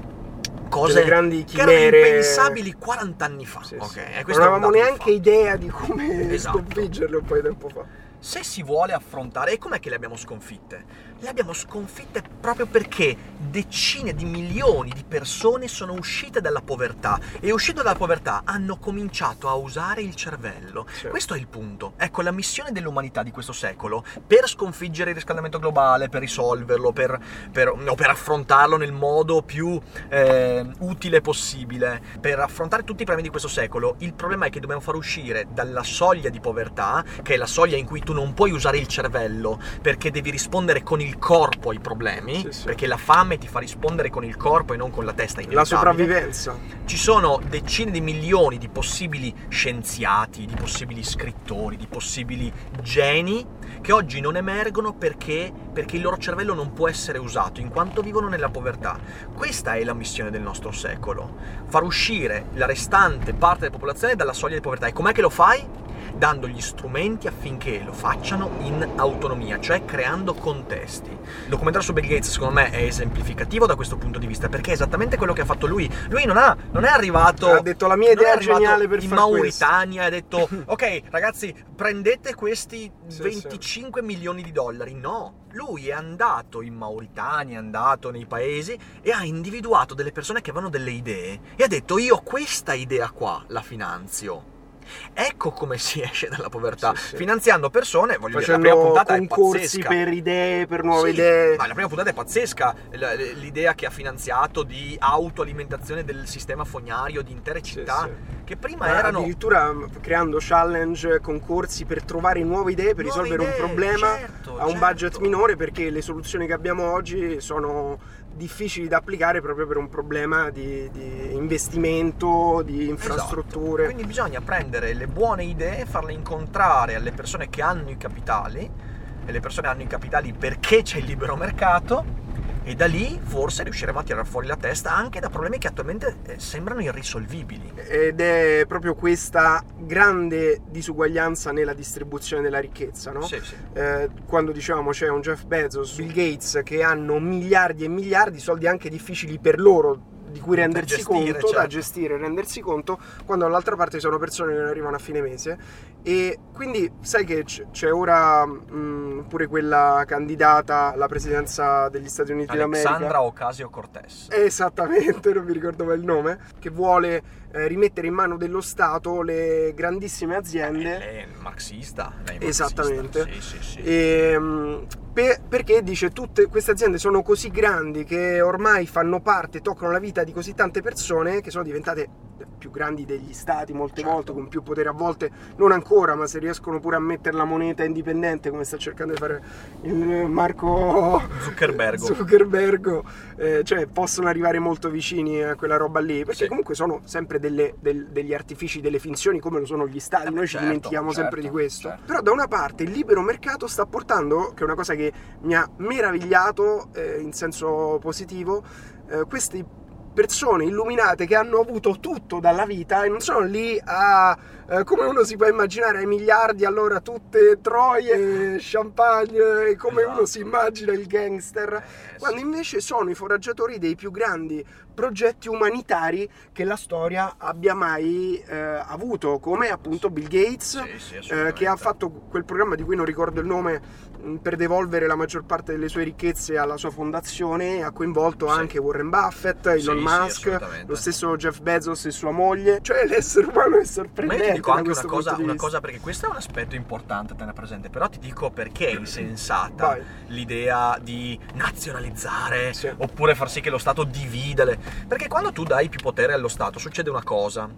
cose grandi che erano chimere. impensabili 40 anni fa. Sì, ok? sì. Non avevamo neanche fatto. idea di come Esatto. sconfiggerle un po' di tempo fa. se si vuole affrontare, e com'è che le abbiamo sconfitte? Le abbiamo sconfitte proprio perché decine di milioni di persone sono uscite dalla povertà e uscite dalla povertà hanno cominciato a usare il cervello. Sì. Questo è il punto. Ecco, la missione dell'umanità di questo secolo, per sconfiggere il riscaldamento globale, per risolverlo, per, per- o per affrontarlo nel modo più eh, utile possibile, per affrontare tutti i problemi di questo secolo, il problema è che dobbiamo far uscire dalla soglia di povertà, che è la soglia in cui tu non puoi usare il cervello perché devi rispondere con il corpo ai problemi, Sì, sì. perché la fame ti fa rispondere con il corpo e non con la testa La sopravvivenza. Ci sono decine di milioni di possibili scienziati, di possibili scrittori, di possibili geni che oggi non emergono perché, perché il loro cervello non può essere usato in quanto vivono nella povertà. Questa è la missione del nostro secolo, far uscire la restante parte della popolazione dalla soglia di povertà. E com'è che lo fai? Dando gli strumenti affinché lo facciano in autonomia, cioè creando contesti. Il documentario su Bill Gates, secondo me, è esemplificativo da questo punto di vista, perché è esattamente quello che ha fatto lui. Lui non, ha, non è arrivato. Ha detto, "La mia idea è geniale per in Mauritania ha detto: Ok, ragazzi, prendete questi Sì, 25 milioni di dollari. No, lui è andato in Mauritania, è andato nei paesi e ha individuato delle persone che avevano delle idee e ha detto: Io questa idea qua la finanzio. Ecco come si esce dalla povertà, Sì, sì. finanziando persone, voglio dire, la prima Facendo puntata è pazzesca. per idee, per nuove Sì, idee. Ma la prima puntata è pazzesca. L'idea che ha finanziato di autoalimentazione del sistema fognario di intere città, che prima Ma erano. Addirittura mh, creando challenge, concorsi per trovare nuove idee, per Nuove risolvere idee, un problema certo, a un certo. budget minore, perché le soluzioni che abbiamo oggi sono difficili da applicare proprio per un problema di, di investimento, di infrastrutture. Esatto. Quindi bisogna prendere le buone idee, farle incontrare alle persone che hanno i capitali, e le persone hanno i capitali perché c'è il libero mercato, e da lì forse riusciremo a tirare fuori la testa anche da problemi che attualmente eh, sembrano irrisolvibili. Ed è proprio questa grande disuguaglianza nella distribuzione della ricchezza, no? Sì, sì. Eh, quando dicevamo c'è un Jeff Bezos, Bill Gates che hanno miliardi e miliardi, soldi anche difficili per loro di cui Da rendersi gestire, conto, da certo. gestire e rendersi conto, quando dall'altra parte ci sono persone che non arrivano a fine mese. E quindi sai che c- c'è ora mh, pure quella candidata alla presidenza degli Stati Uniti d'America. Alexandra Ocasio-Cortez. Esattamente, non mi ricordo mai il nome, che vuole eh, rimettere in mano dello Stato le grandissime aziende. Eh, Lei è marxista. Lei è Esattamente. marxista. Sì, sì, sì. E, mh, per- perché dice tutte queste aziende sono così grandi che ormai fanno parte, toccano la vita di così tante persone che sono diventate più grandi degli stati molte Certo. volte, con più potere a volte, non ancora, ma se riescono pure a mettere la moneta indipendente come sta cercando di fare il Marco Zuckerbergo. Zuckerbergo, eh, cioè possono arrivare molto vicini a quella roba lì, perché Sì. comunque sono sempre delle- del- degli artifici, delle finzioni come lo sono gli stati, Eh noi ci certo, dimentichiamo sempre certo, di questo. certo. Però da una parte il libero mercato sta portando, che è una cosa che mi ha meravigliato eh, in senso positivo, eh, queste persone illuminate che hanno avuto tutto dalla vita e non sono lì a, eh, come uno si può immaginare, ai miliardi, allora tutte troie, champagne, e come Esatto. uno si immagina il gangster, Eh, quando invece sono i foraggiatori dei più grandi progetti umanitari che la storia abbia mai eh, avuto, come appunto Bill Gates, Sì, sì, eh, che ha fatto quel programma di cui non ricordo il nome mh, per devolvere la maggior parte delle sue ricchezze alla sua fondazione ha coinvolto Sì. anche Warren Buffett, Elon Musk, lo stesso Jeff Bezos e sua moglie, cioè l'essere umano è Ma sorprendente io ti dico anche una cosa, una cosa, perché questo è un aspetto importante tenere presente, però ti dico perché è insensata Vai. l'idea di nazionalizzare oppure far sì che lo Stato divida le... Perché quando tu dai più potere allo Stato succede una cosa.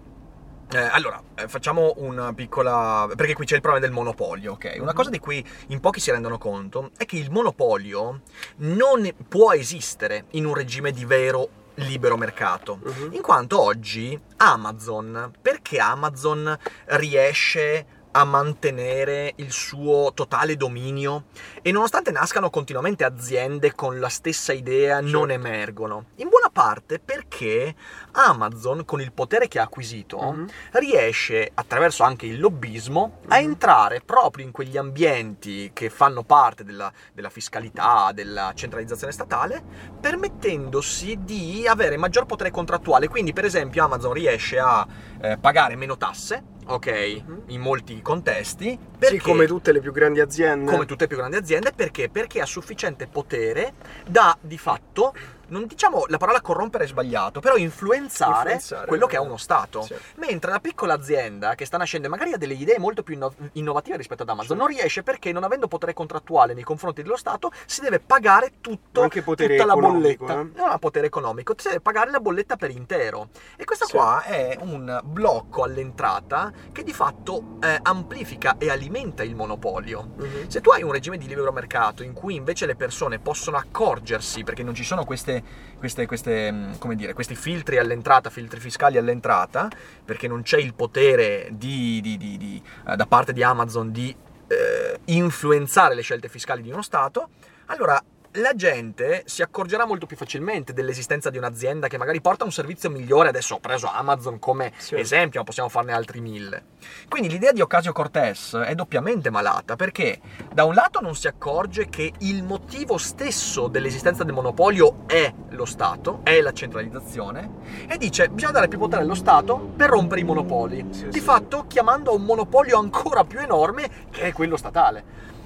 Eh, allora, eh, facciamo una piccola... perché qui c'è il problema del monopolio, ok? Una Mhm. cosa di cui in pochi si rendono conto è che il monopolio non può esistere in un regime di vero libero mercato. Mhm. In quanto oggi Amazon, perché Amazon riesce a mantenere il suo totale dominio e nonostante nascano continuamente aziende con la stessa idea non Certo. emergono? In buona parte perché Amazon con il potere che ha acquisito Mhm. riesce attraverso anche il lobbismo a Mhm. entrare proprio in quegli ambienti che fanno parte della, della fiscalità, della centralizzazione statale, permettendosi di avere maggior potere contrattuale. Quindi, per esempio, Amazon riesce a eh, pagare meno tasse, ok, Mhm. in molti contesti, Sì, perché, come tutte le più grandi aziende. come tutte le più grandi aziende, perché? Perché ha sufficiente potere da, di fatto, non diciamo la parola corrompere è sbagliato, però influenzare, Influenzare, quello che è eh, uno Stato. sì. Mentre la piccola azienda che sta nascendo e magari ha delle idee molto più inno- innovative rispetto ad Amazon, Sì. non riesce perché non avendo potere contrattuale nei confronti dello Stato si deve pagare tutto, Anche potere tutta la bolletta. eh. Non ha potere economico, si deve pagare la bolletta per intero. E questa Sì. qua è un blocco all'entrata che di fatto eh, amplifica e alimenta il monopolio. Mhm. Se tu hai un regime di libero mercato in cui invece le persone possono accorgersi, perché non ci sono queste, queste, queste, mh, come dire, questi filtri all'entrata, filtri fiscali all'entrata, perché non c'è il potere di- di- di- di, eh, da parte di Amazon di eh, influenzare le scelte fiscali di uno Stato, allora la gente si accorgerà molto più facilmente dell'esistenza di un'azienda che magari porta un servizio migliore. Adesso ho preso Amazon come Sì. esempio, ma possiamo farne altri mille. Quindi l'idea di Ocasio Cortez è doppiamente malata perché da un lato non si accorge che il motivo stesso dell'esistenza del monopolio è lo Stato, è la centralizzazione, e dice bisogna dare più potere allo Stato per rompere i monopoli. Sì, di sì. fatto chiamando a un monopolio ancora più enorme che è quello statale.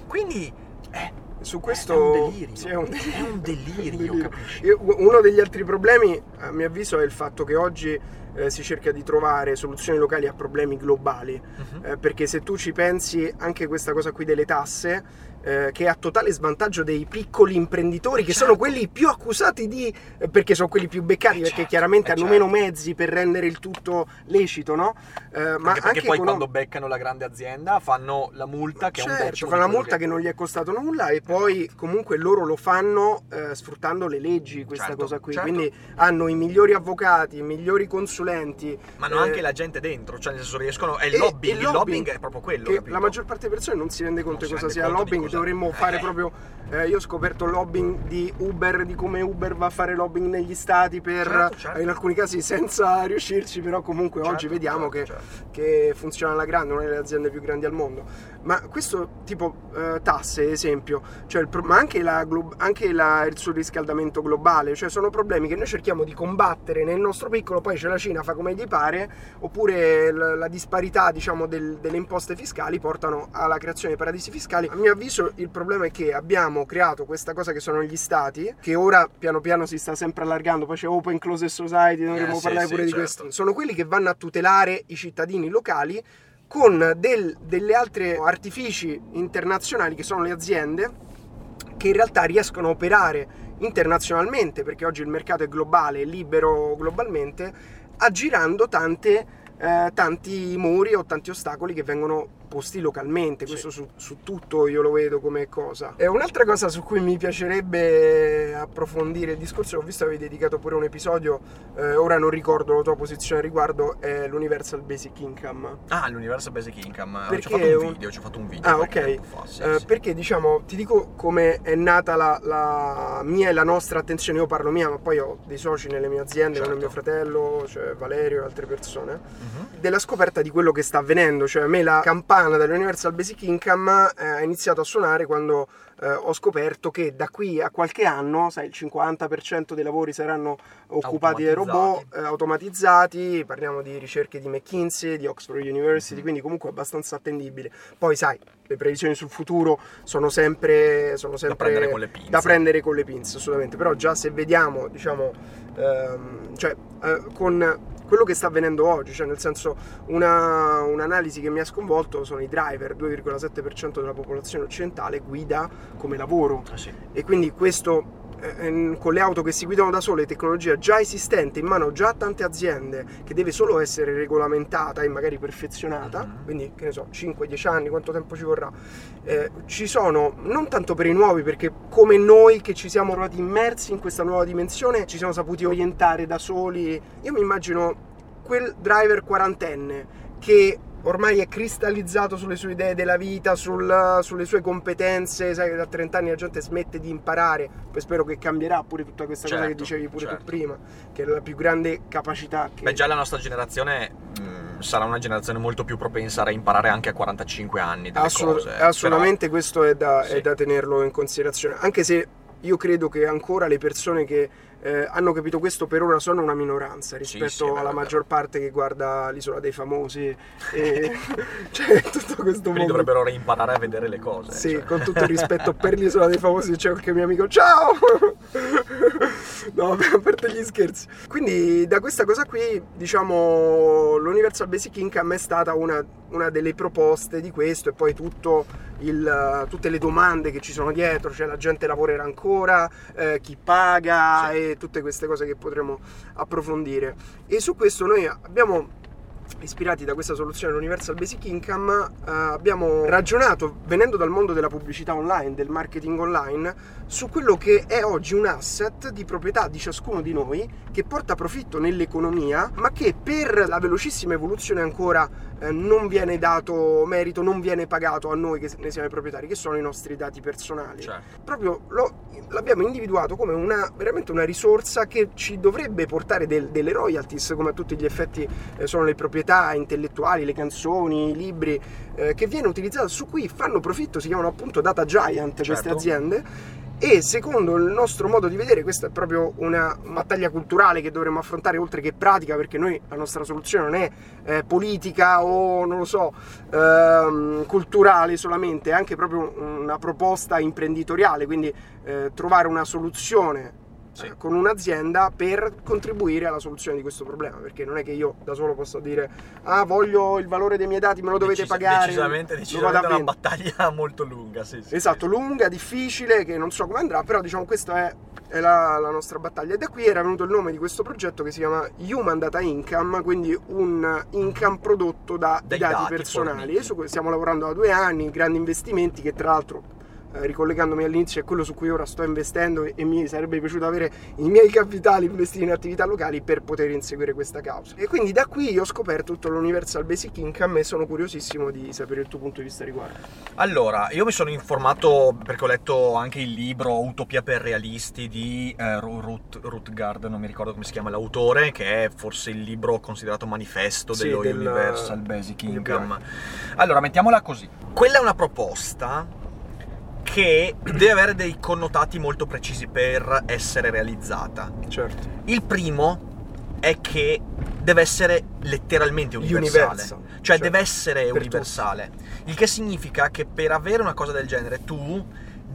Quindi è, Su questo è un delirio. sì, è un delirio. È un delirio, capisci? Io- uno degli altri problemi, a mio avviso, è il fatto che oggi eh, si cerca di trovare soluzioni locali a problemi globali. Mhm. Eh, perché se tu ci pensi, anche questa cosa qui delle tasse, eh, che è a totale svantaggio dei piccoli imprenditori, che Certo. sono quelli più accusati di. eh, perché sono quelli più beccati, Eh, perché certo, chiaramente eh, hanno certo. meno mezzi per rendere il tutto lecito, no? Eh, ma anche perché anche poi econom- quando beccano la grande azienda fanno la multa che è un Certo, decimo fa di una quello multa che... non gli è costato nulla e poi comunque loro lo fanno eh, sfruttando le leggi, questa Certo, cosa qui. certo. Quindi hanno i migliori avvocati, i migliori consulenti. Ma hanno anche la gente dentro, cioè nel senso riescono. È il e- lobbying. il lobbying lobbying è proprio quello. che la maggior parte delle persone non si rende conto Non di cosa sia lobbying. Cosa- Dovremmo fare Eh. proprio. eh, io ho scoperto il lobbying di Uber, di come Uber va a fare lobbying negli stati per Certo, certo. in alcuni casi senza riuscirci, però comunque oggi Certo, vediamo certo, che certo. che funziona alla grande, una delle aziende più grandi al mondo. Ma questo tipo eh, tasse, esempio, cioè pro- ma anche, la glo- anche la- il surriscaldamento globale, cioè sono problemi che noi cerchiamo di combattere nel nostro piccolo, poi c'è la Cina, fa come gli pare, oppure l- la disparità diciamo, del- delle imposte fiscali portano alla creazione di paradisi fiscali. A mio avviso il problema è che abbiamo creato questa cosa che sono gli stati, che ora piano piano si sta sempre allargando, poi c'è Open Closed Society, dovremmo Eh, sì, parlare sì, pure di certo. questo. Sono quelli che vanno a tutelare i cittadini locali con del- delle altre artifici internazionali che sono le aziende che in realtà riescono a operare internazionalmente perché oggi il mercato è globale, è libero globalmente aggirando tante, eh, tanti muri o tanti ostacoli che vengono posti localmente, questo Sì. su, su tutto io lo vedo come cosa. E un'altra cosa su cui mi piacerebbe approfondire il discorso, ho visto che avevi dedicato pure un episodio, eh, ora non ricordo la tua posizione a riguardo, è l'Universal Basic Income. Ah, l'Universal Basic Income. Perché ci ho fatto un video, ci ho fatto un video. Ah, ok. fa, sì, Eh, sì. Perché diciamo, ti dico come è nata la, la mia e la nostra attenzione, io parlo mia, ma poi ho dei soci nelle mie aziende, Certo. mio fratello, cioè Valerio e altre persone, Mhm. della scoperta di quello che sta avvenendo, cioè a me la campana dell'Universal Basic Income eh, ha iniziato a suonare quando eh, ho scoperto che da qui a qualche anno, sai, il 50% dei lavori saranno occupati dai robot eh, automatizzati, parliamo di ricerche di McKinsey, di Oxford University, Mhm. quindi comunque abbastanza attendibile. Poi sai, le previsioni sul futuro sono sempre, sono sempre prendere con le pinze. da prendere con le pinze, assolutamente. Però già se vediamo, diciamo, ehm, cioè, eh, con quello che sta avvenendo oggi, cioè nel senso una- un'analisi che mi ha sconvolto sono i driver, 2,7% della popolazione occidentale guida come lavoro Ah, sì. e quindi questo eh, ehm, con le auto che si guidano da sole, tecnologia già esistente in mano già a tante aziende che deve solo essere regolamentata e magari perfezionata, Mhm. quindi che ne so, 5-10 anni, quanto tempo ci vorrà, eh, ci sono non tanto per i nuovi, perché come noi che ci siamo trovati immersi in questa nuova dimensione, ci siamo saputi orientare da soli. Io mi immagino quel driver quarantenne che ormai è cristallizzato sulle sue idee della vita, sul- sulle sue competenze, sai che da 30 anni la gente smette di imparare, poi spero che cambierà pure tutta questa cosa che Certo, dicevi pure certo. tu prima, che è la più grande capacità che... Beh, già la nostra generazione mh, sarà una generazione molto più propensa a imparare anche a 45 anni Assolut- cose. assolutamente questo è da, è Sì. da tenerlo in considerazione, anche se io credo che ancora le persone che eh, hanno capito questo per ora sono una minoranza rispetto sì, vero, alla vero. maggior parte che guarda l'isola dei famosi e cioè tutto questo Quindi mondo. dovrebbero reimparare a vedere le cose. Sì, cioè. con tutto il rispetto per l'isola dei famosi, c'è qualche mio amico. Ciao! no, a parte gli scherzi. Quindi, da questa cosa qui, diciamo, l'Universal Basic Income è stata una, una delle proposte di questo, e poi tutto il, tutte le domande che ci sono dietro, cioè la gente lavorerà ancora, eh, chi paga Sì. Tutte queste cose che potremo approfondire. E su questo noi abbiamo ispirati da questa soluzione dell'Universal Basic Income, eh, abbiamo ragionato, venendo dal mondo della pubblicità online, del marketing online, su quello che è oggi un asset di proprietà di ciascuno di noi che porta profitto nell'economia, ma che per la velocissima evoluzione ancora eh, non viene dato merito, non viene pagato a noi che ne siamo i proprietari, che sono i nostri dati personali Cioè, proprio lo- l'abbiamo individuato come una, veramente una risorsa che ci dovrebbe portare del- delle royalties, come a tutti gli effetti eh, sono le proprietà intellettuali, le canzoni, i libri, eh, che viene utilizzata, su cui fanno profitto, si chiamano appunto data giant queste Certo. aziende. E secondo il nostro modo di vedere, questa è proprio una battaglia culturale che dovremmo affrontare oltre che pratica, perché noi la nostra soluzione non è eh, politica o non lo so, ehm, culturale solamente, è anche proprio una proposta imprenditoriale, quindi eh, trovare una soluzione Sì. eh, con un'azienda per contribuire alla soluzione di questo problema, perché non è che io da solo posso dire ah voglio il valore dei miei dati, me lo dovete decis- pagare. Decisamente, decisamente a una battaglia molto lunga, sì, sì. Esatto, lunga, difficile, che non so come andrà, però diciamo questa è, è la, la nostra battaglia. E da qui era venuto il nome di questo progetto che si chiama Human Data Income, quindi un income prodotto da Dai dati, dati personali. forniti. E su cui stiamo lavorando da due anni, grandi investimenti che tra l'altro... eh, ricollegandomi all'inizio è quello su cui ora sto investendo e, e mi sarebbe piaciuto avere i miei capitali investiti in attività locali per poter inseguire questa causa. E quindi da qui ho scoperto tutto l'Universal Basic Income e sono curiosissimo di sapere il tuo punto di vista riguardo. Allora, io mi sono informato perché ho letto anche il libro Utopia per realisti di eh, Ru- Ruth, Rutgard, non mi ricordo come si chiama l'autore, che è forse il libro considerato manifesto Sì, dello del- Universal Basic. Income. Allora, mettiamola così. Quella è una proposta che deve avere dei connotati molto precisi per essere realizzata. Certo. Il primo è che deve essere letteralmente universale. Universal, Cioè cioè, deve essere universale. Il che significa che per avere una cosa del genere tu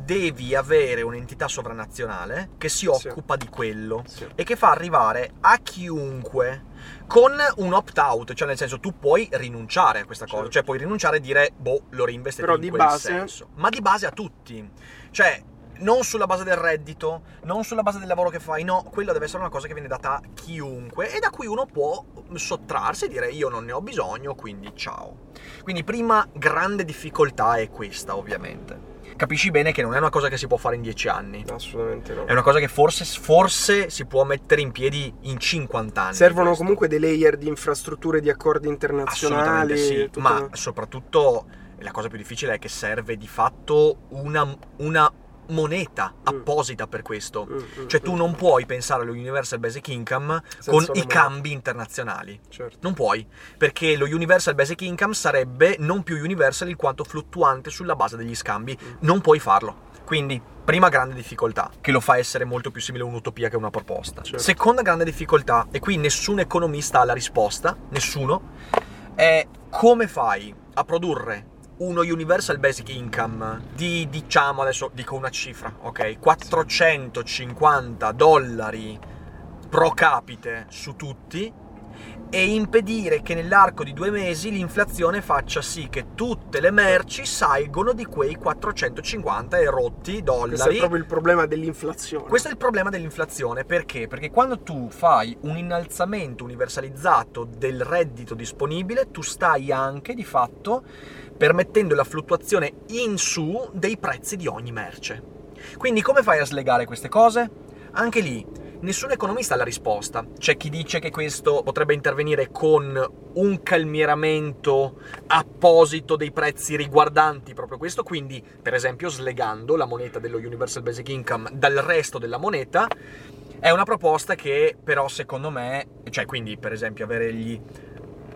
devi avere un'entità sovranazionale che si Sì. occupa di quello Sì. e che fa arrivare a chiunque con un opt-out, cioè nel senso tu puoi rinunciare a questa cosa, Certo. cioè puoi rinunciare e dire boh, lo reinvestite Però in di quel base- senso, ma di base a tutti. Cioè non sulla base del reddito, non sulla base del lavoro che fai, no, quella deve essere una cosa che viene data a chiunque e da cui uno può sottrarsi e dire io non ne ho bisogno, quindi ciao. Quindi prima grande difficoltà è questa, ovviamente. Capisci bene che non è una cosa che si può fare in dieci anni. Assolutamente no. È una cosa che forse, forse si può mettere in piedi in 50 anni. Servono comunque dei layer di infrastrutture, di accordi internazionali. Assolutamente sì, ma soprattutto la cosa più difficile è che serve di fatto una, una moneta apposita per questo. Mm, mm, Cioè tu mm. non puoi pensare allo Universal Basic Income Senza con i cambi internazionali. Certo. Non puoi, perché lo Universal Basic Income sarebbe non più universal in quanto fluttuante sulla base degli scambi. Mm. Non puoi farlo. Quindi, prima grande difficoltà, che lo fa essere molto più simile a un'utopia che a una proposta. Certo. Seconda grande difficoltà, e qui nessun economista ha la risposta, nessuno, è come fai a produrre uno Universal Basic Income di, diciamo, adesso dico una cifra, ok? 450 dollari pro capite su tutti e impedire che nell'arco di due mesi l'inflazione faccia sì che tutte le merci salgono di quei 450 e rotti dollari. Questo è proprio il problema dell'inflazione. Questo è il problema dell'inflazione, perché? Perché quando tu fai un innalzamento universalizzato del reddito disponibile, tu stai anche di fatto permettendo la fluttuazione in su dei prezzi di ogni merce. Quindi come fai a slegare queste cose? Anche lì, nessun economista ha la risposta. C'è chi dice che questo potrebbe intervenire con un calmieramento apposito dei prezzi riguardanti proprio questo, quindi per esempio slegando la moneta dello Universal Basic Income dal resto della moneta. È una proposta che però secondo me, cioè quindi per esempio avere gli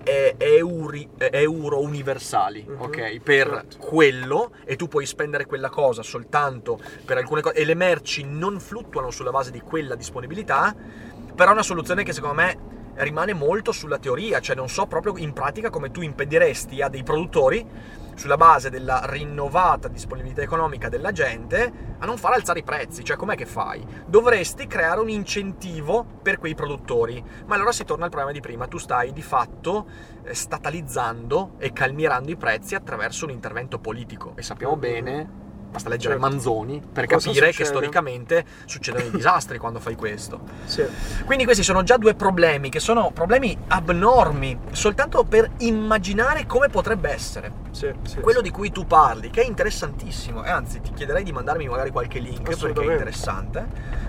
eh, euri- euro universali, Mhm, ok? Per certo. quello e tu puoi spendere quella cosa soltanto per alcune cose e le merci non fluttuano sulla base di quella disponibilità, però è una soluzione che secondo me rimane molto sulla teoria, cioè non so proprio in pratica come tu impediresti a dei produttori sulla base della rinnovata disponibilità economica della gente a non far alzare i prezzi, cioè com'è che fai? Dovresti creare un incentivo per quei produttori, ma allora si torna al problema di prima, tu stai di fatto eh, statalizzando e calmierando i prezzi attraverso un intervento politico. E sappiamo bene Basta leggere Certo. Manzoni per Cosa capire che succede? storicamente succedono i disastri quando fai questo. Sì. Quindi questi sono già due problemi che sono problemi abnormi, soltanto per immaginare come potrebbe essere. Sì, sì, Quello di cui tu parli, che è interessantissimo, e anzi ti chiederei di mandarmi magari qualche link perché è interessante.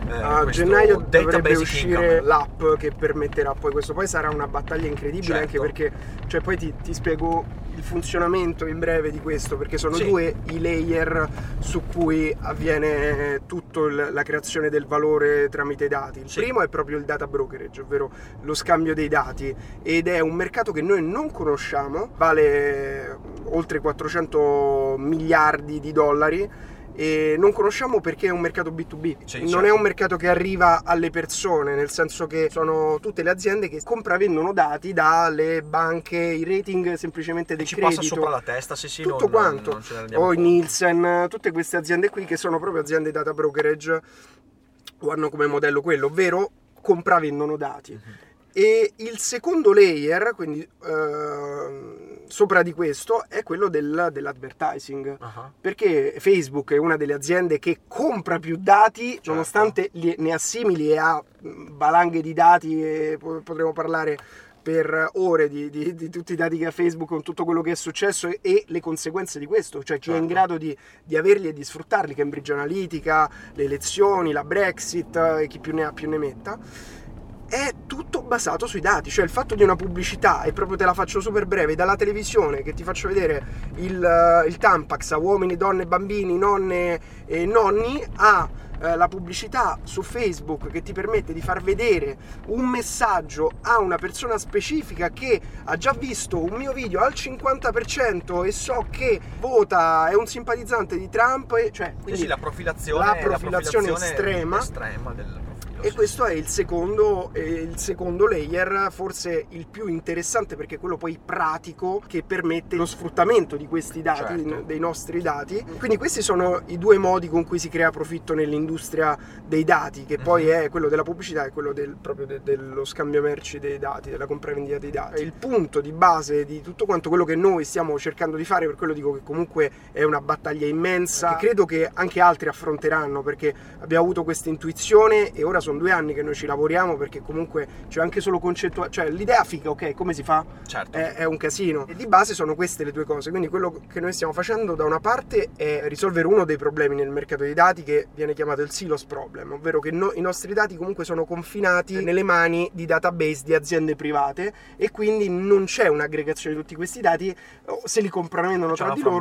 Eh, A gennaio dovrebbe uscire Income. l'app che permetterà poi questo. Poi sarà una battaglia incredibile Certo. anche perché, cioè poi ti, ti spiego il funzionamento in breve di questo, perché sono Sì. due i layer su cui avviene tutta la creazione del valore tramite i dati. Il Sì. primo è proprio il data brokerage, ovvero lo scambio dei dati, ed è un mercato che noi non conosciamo, vale oltre 400 miliardi di dollari e non conosciamo perché è un mercato B2B, Sì, non certo. è un mercato che arriva alle persone, nel senso che sono tutte le aziende che compravendono dati dalle banche, i rating semplicemente del Ci credito. passa sopra la testa, sì sì, tutto non, quanto, non o. Nielsen, tutte queste aziende qui che sono proprio aziende data brokerage o hanno come modello quello, ovvero compravendono dati. Mhm. E il secondo layer, quindi ehm, sopra di questo, è quello del- dell'advertising. Ah, Perché Facebook è una delle aziende che compra più dati, Certo. nonostante li- ne assimili e ha valanghe di dati, e po- potremo parlare per ore di, di- di tutti i dati che ha Facebook con tutto quello che è successo e, e le conseguenze di questo, cioè chi è in Certo. grado di, di averli e di sfruttarli, Cambridge Analytica, le elezioni, la Brexit e chi più ne ha più ne metta è tutto basato sui dati, cioè il fatto di una pubblicità, e proprio te la faccio super breve, dalla televisione che ti faccio vedere il, eh, il Tampax a uomini, donne, bambini, nonne e nonni, a eh, la pubblicità su Facebook che ti permette di far vedere un messaggio a una persona specifica che ha già visto un mio video al 50% e so che vota, è un simpatizzante di Trump, e, cioè, Sì, quindi sì, la profilazione, la profilazione estrema. estrema del. E questo è il secondo, eh, il secondo layer, forse il più interessante perché è quello poi pratico che permette lo sfruttamento di questi dati, Certo. dei nostri dati. Quindi questi sono i due modi con cui si crea profitto nell'industria dei dati, che poi Mhm. è quello della pubblicità e quello del- proprio de- dello scambio merci dei dati, della compravendita dei dati. Il punto di base di tutto quanto quello che noi stiamo cercando di fare, per quello dico che comunque è una battaglia immensa, che credo che anche altri affronteranno perché abbiamo avuto questa intuizione e ora sono due anni che noi ci lavoriamo perché comunque c'è anche solo concettuale, cioè l'idea figa, ok, come si fa? Certo. È, è un casino. E di base sono queste le due cose. Quindi quello che noi stiamo facendo da una parte è risolvere uno dei problemi nel mercato dei dati che viene chiamato il silos problem, ovvero che no- i nostri dati comunque sono confinati nelle mani di database di aziende private e quindi non c'è un'aggregazione di tutti questi dati, se li comprendono C'è tra di loro.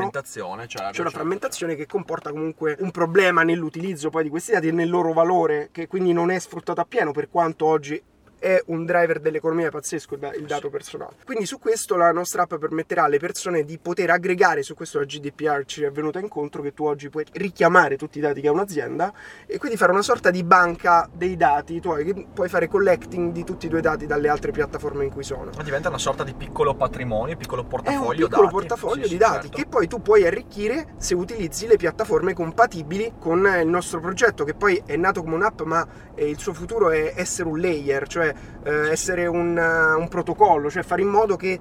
certo. C'è una certo, frammentazione che comporta comunque un problema nell'utilizzo poi di questi dati e nel loro valore, che quindi non è sfruttato appieno per quanto oggi è un driver dell'economia pazzesco il da- il dato personale. Quindi su questo la nostra app permetterà alle persone di poter aggregare, su questo la GDPR ci è venuta incontro, che tu oggi puoi richiamare tutti i dati che ha un'azienda e quindi fare una sorta di banca dei dati, tu hai- che puoi fare collecting di tutti i tuoi dati dalle altre piattaforme in cui sono. Ma diventa una sorta di piccolo patrimonio, piccolo È un portafoglio piccolo dati. portafoglio Sì, di sì, dati certo. che poi tu puoi arricchire se utilizzi le piattaforme compatibili con il nostro progetto, che poi è nato come un'app, ma il suo futuro è essere un layer, cioè essere un, eh, un protocollo, cioè fare in modo che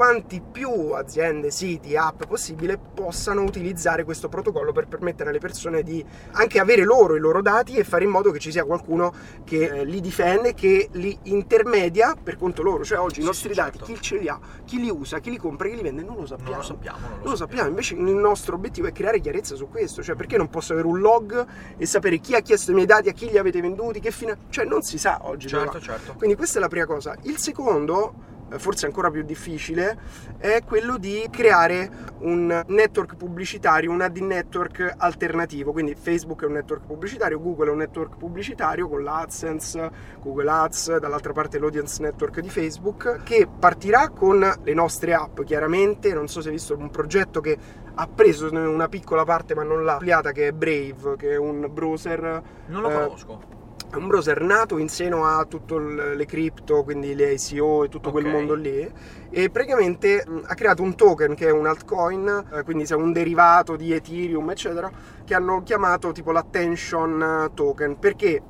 quanti più aziende, siti, app possibile possano utilizzare questo protocollo per permettere alle persone di anche avere loro i loro dati e fare in modo che ci sia qualcuno che eh, li difende, che li intermedia per conto loro. Cioè oggi i Sì, nostri sì, dati, certo. chi ce li ha, chi li usa, chi li compra, chi li vende, non lo sappiamo. Non lo sappiamo, non lo, Non lo sappiamo, invece il nostro obiettivo è creare chiarezza su questo, cioè perché non posso avere un log e sapere chi ha chiesto i miei dati, a chi li avete venduti, che fine... cioè non si sa oggi. Certo, certo. Quindi questa è la prima cosa. Il secondo, forse ancora più difficile, è quello di creare un network pubblicitario, un ad network alternativo. Quindi Facebook è un network pubblicitario, Google è un network pubblicitario con l'AdSense, Google Ads, dall'altra parte l'audience network di Facebook, che partirà con le nostre app, chiaramente. Non so se hai visto un progetto che ha preso una piccola parte ma non l'ha ampliata, che è Brave, che è un browser Non lo eh, conosco. è un browser nato in seno a tutte le cripto, quindi le ICO e tutto quel Ok. mondo lì. E praticamente mh, ha creato un token che è un altcoin, eh, quindi sia un derivato di Ethereum, eccetera, che hanno chiamato tipo l'attention eh, token. Perché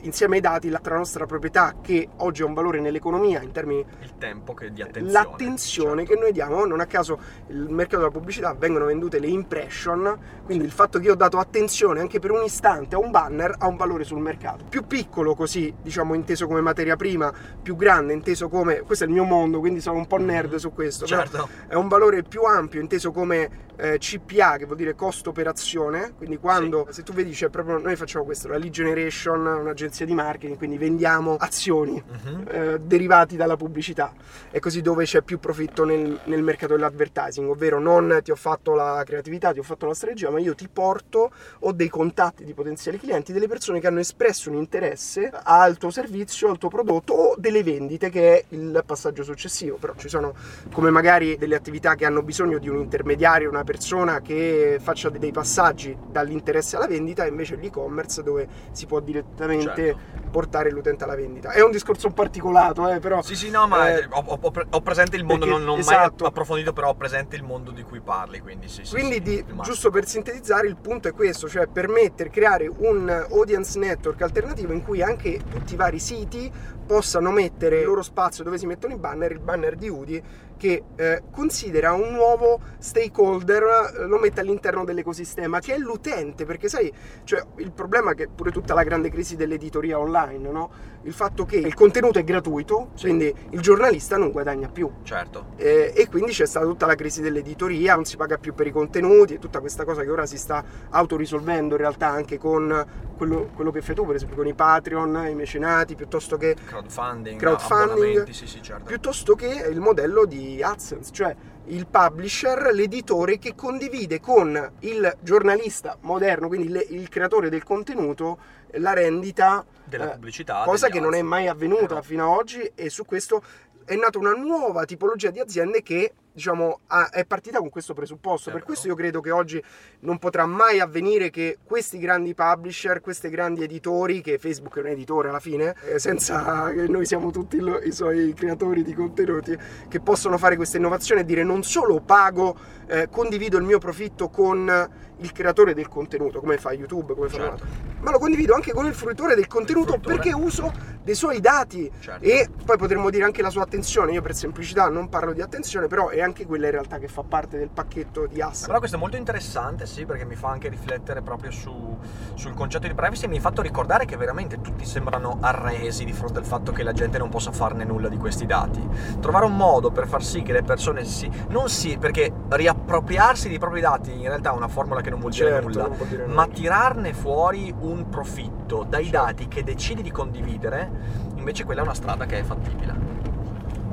insieme ai dati la nostra proprietà che oggi ha un valore nell'economia in termini Il tempo che di attenzione. l'attenzione certo. che noi diamo non a caso il mercato della pubblicità vengono vendute le impression quindi il fatto che io ho dato attenzione anche per un istante a un banner ha un valore sul mercato più piccolo così diciamo inteso come materia prima più grande inteso come questo è il mio mondo quindi sono un po' nerd su questo Certo. è un valore più ampio inteso come eh, CPA che vuol dire costo operazione quindi quando se tu vedi c'è proprio noi facciamo questo la lead generation un'agenzia di marketing quindi vendiamo azioni Mhm. eh, derivati dalla pubblicità. È così dove c'è più profitto nel, nel mercato dell'advertising ovvero non ti ho fatto la creatività ti ho fatto la strategia ma io ti porto ho dei contatti di potenziali clienti delle persone che hanno espresso un interesse al tuo servizio al tuo prodotto o delle vendite che è il passaggio successivo. Però ci sono come magari delle attività che hanno bisogno di un intermediario una persona che faccia dei passaggi dall'interesse alla vendita e invece l'e-commerce dove si può direttamente Certo. portare l'utente alla vendita è un discorso un po' articolato eh, però Sì, sì, no, ma Eh, ho, ho- ho pre- ho presente il mondo, perché- non, non esatto. mai approfondito, però ho presente il mondo di cui parli, quindi sì, sì. Quindi, sì, di- giusto per sintetizzare, il punto è questo, cioè permettere, creare un audience network alternativo in cui anche tutti i vari siti possano mettere il loro spazio dove si mettono i banner, il banner di Udi, che eh, considera un nuovo stakeholder, eh, lo mette all'interno dell'ecosistema, che è l'utente, perché sai, cioè, il problema è che pure tutta la grande crisi dell'editoria online, no? il fatto che il contenuto è gratuito, quindi il giornalista non guadagna più. Certo. Eh, e quindi c'è stata tutta la crisi dell'editoria, non si paga più per i contenuti e tutta questa cosa che ora si sta autorisolvendo in realtà anche con quello, quello che fai tu, per esempio con i Patreon, i mecenati, piuttosto che, Crowdfunding, Crowdfunding, sì, sì, certo. piuttosto che il modello di AdSense, cioè il publisher, l'editore che condivide con il giornalista moderno, quindi le- il creatore del contenuto, la rendita Della eh, pubblicità. cosa che non è mai avvenuta Eh no. fino ad oggi e su questo è nata una nuova tipologia di aziende che diciamo, ha- è partita con questo presupposto. È per questo io credo che oggi non potrà mai avvenire che questi grandi publisher, questi grandi editori, che Facebook è un editore alla fine, eh, senza che noi siamo tutti lo- i suoi creatori di contenuti, che possono fare questa innovazione e dire non solo pago, eh, condivido il mio profitto con il creatore del contenuto, come fa YouTube, come fa Certo. ma lo condivido anche con il fruitore del contenuto fruitore. perché uso dei suoi dati Certo. e poi potremmo dire anche la sua attenzione. Io per semplicità non parlo di attenzione, però è anche quella in realtà che fa parte del pacchetto di asset. Però questo è molto interessante, sì, perché mi fa anche riflettere proprio su- sul concetto di privacy e mi ha fatto ricordare che veramente tutti sembrano arresi di fronte al fatto che la gente non possa farne nulla di questi dati. Trovare un modo per far sì che le persone si... non si... perché riappropriarsi dei propri dati in realtà è una formula che non vuol dire Certo, nulla, vuol dire ma tirarne fuori un profitto dai Certo. dati che decidi di condividere, invece quella è una strada che è fattibile.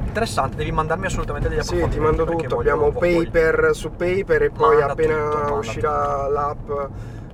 Interessante, devi mandarmi assolutamente degli Sì, ti approfondimenti. mando tutto. voglio- Abbiamo voglio- paper su paper e poi Manda appena tutto, uscirà l'app.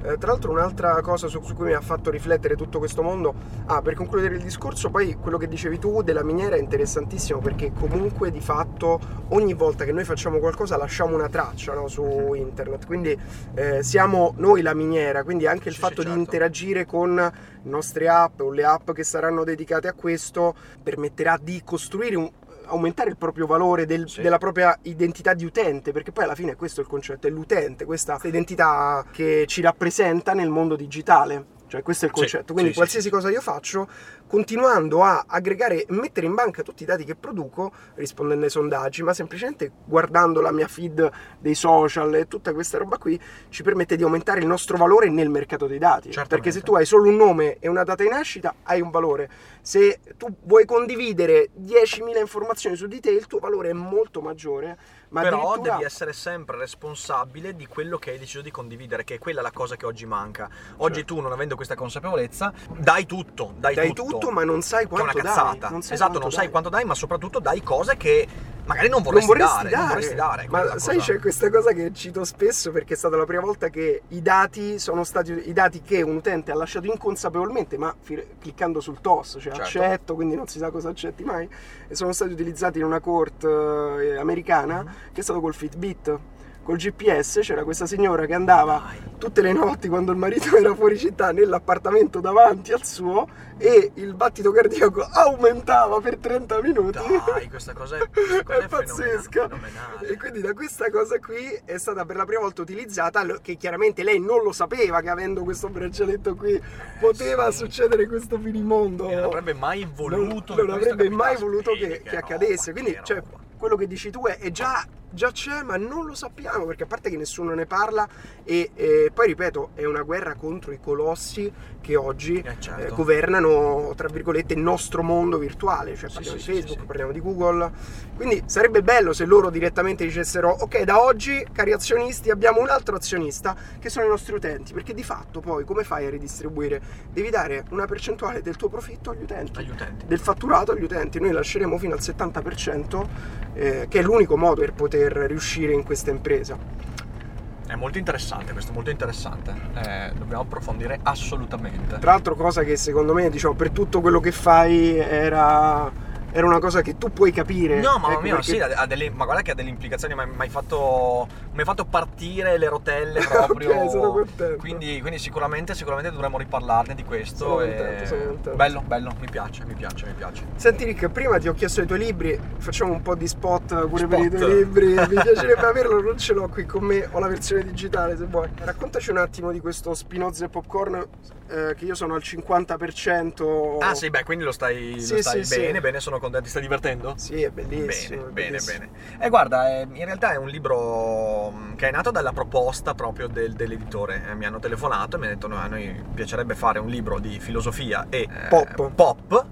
Eh, tra l'altro un'altra cosa su, su cui mi ha fatto riflettere tutto questo mondo, ah, per concludere il discorso, poi quello che dicevi tu della miniera è interessantissimo perché comunque di fatto ogni volta che noi facciamo qualcosa lasciamo una traccia no, su internet, quindi eh, siamo noi la miniera, quindi anche il fatto di certo. interagire con le nostre app o le app che saranno dedicate a questo permetterà di costruire un aumentare il proprio valore del- Sì. della propria identità di utente, perché poi alla fine questo è il concetto, è l'utente, questa identità che ci rappresenta nel mondo digitale. Cioè, questo è il Sì, concetto. Quindi, sì, sì, qualsiasi sì. cosa io faccio, continuando a aggregare e mettere in banca tutti i dati che produco, rispondendo ai sondaggi, ma semplicemente guardando la mia feed dei social e tutta questa roba qui, ci permette di aumentare il nostro valore nel mercato dei dati. Certamente. Perché se tu hai solo un nome e una data di nascita, hai un valore. Se tu vuoi condividere 10.000 informazioni su di te, il tuo valore è molto maggiore. Ma Però addirittura- devi essere sempre responsabile di quello che hai deciso di condividere, che è quella la cosa che oggi manca. Oggi Certo. tu, non avendo questa consapevolezza, dai tutto, dai, dai tutto, ma non sai che è una quanto cazzata. dai. Non sai esatto, quanto non sai dai. quanto dai, ma soprattutto dai cose che magari non vorresti, non vorresti dare, dare, non vorresti dare. ma sai cosa- c'è questa cosa che cito spesso perché è stata la prima volta che i dati sono stati i dati che un utente ha lasciato inconsapevolmente ma fi- cliccando sul TOS cioè Certo. accetto quindi non si sa cosa accetti mai e sono stati utilizzati in una court eh, americana Mhm. che è stato col Fitbit col GPS c'era questa signora che andava tutte le notti quando il marito era fuori città nell'appartamento davanti al suo e il battito cardiaco aumentava per 30 minuti Dai, questa cosa è, questa cosa è è pazzesca. fenomenale. E quindi da questa cosa qui è stata per la prima volta utilizzata, che chiaramente lei non lo sapeva che avendo questo braccialetto qui poteva sì. succedere questo finimondo. E non avrebbe mai voluto non, non avrebbe mai voluto che, che accadesse. Quindi, che cioè, quello che dici tu è, è già, già c'è, ma non lo sappiamo perché a parte che nessuno ne parla, e, e poi ripeto, è una guerra contro i colossi che oggi Eh, certo. eh, governano, tra virgolette, il nostro mondo virtuale. Cioè, Sì, parliamo sì, di Facebook, sì. parliamo di Google. Quindi sarebbe bello se loro direttamente dicessero: Ok, da oggi, cari azionisti, abbiamo un altro azionista che sono i nostri utenti. Perché di fatto, poi, come fai a ridistribuire? Devi dare una percentuale del tuo profitto agli utenti Agli utenti. del fatturato agli utenti. Noi lasceremo fino al 70%, eh, che è l'unico modo per poter riuscire in questa impresa. È molto interessante, questo è molto interessante. Eh, dobbiamo approfondire assolutamente. Tra l'altro, cosa che secondo me, diciamo, per tutto quello che fai era, era una cosa che tu puoi capire. No, mamma Ecco, mia, perché- sì, ha delle- ma guarda che ha delle implicazioni, mi hai fatto, mi hai fatto partire le rotelle proprio. Ok, sono contento. Quindi, quindi sicuramente, sicuramente dovremmo riparlarne di questo. Sono e- contento, sono contento. Bello, bello, mi piace, mi piace, mi piace. Senti Rick, prima ti ho chiesto i tuoi libri, facciamo un po' di spot pure per i Spot. tuoi libri, mi piacerebbe averlo, non ce l'ho qui con me, ho la versione digitale se vuoi. Raccontaci un attimo di questo Spinoza e Popcorn, eh, che io sono al 50%. Ah sì, beh, quindi lo stai, Sì, lo stai sì, bene, sì. bene, sono contento, ti stai divertendo? Sì, è bellissimo. Bene, è bene, bellissimo. bene. E guarda, eh, in realtà è un libro che è nato dalla proposta proprio del- dell'editore. Eh, mi hanno telefonato e mi hanno detto: no, a noi piacerebbe fare un libro di filosofia e eh, Pop. pop.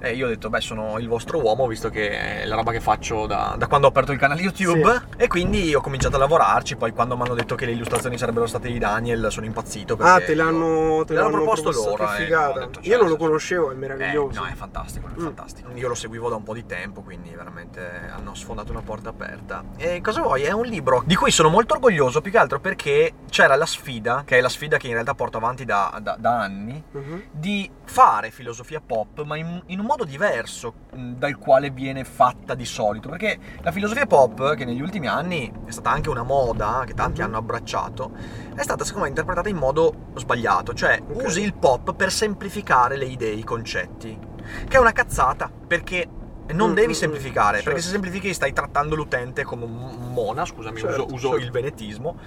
E io ho detto, beh, sono il vostro uomo, visto che è la roba che faccio da, da quando ho aperto il canale YouTube. E quindi ho cominciato a lavorarci. Poi, quando mi hanno detto che le illustrazioni sarebbero state di Daniel, sono impazzito. Ah, te l'hanno, te l'hanno l'hanno proposto loro. Che e ho figata. detto, Io non lo nel senso- conoscevo, è eh, meraviglioso. no, è fantastico, è Mm. fantastico. Io lo seguivo da un po' di tempo, quindi veramente hanno sfondato una porta aperta. E cosa vuoi? È un libro di cui sono molto orgoglioso, più che altro perché c'era la sfida, che è la sfida che in realtà porto avanti da, da- da anni, Mhm. di fare filosofia pop, ma in, in un modo diverso dal quale viene fatta di solito, perché la filosofia pop, che negli ultimi anni è stata anche una moda, che tanti hanno abbracciato, è stata secondo me interpretata in modo sbagliato, cioè Ok. usi il pop per semplificare le idee, i concetti, che è una cazzata, perché non Mm, devi mm, semplificare, certo. perché se semplifichi stai trattando l'utente come un mona, scusami, Certo, uso, uso certo. il venetismo,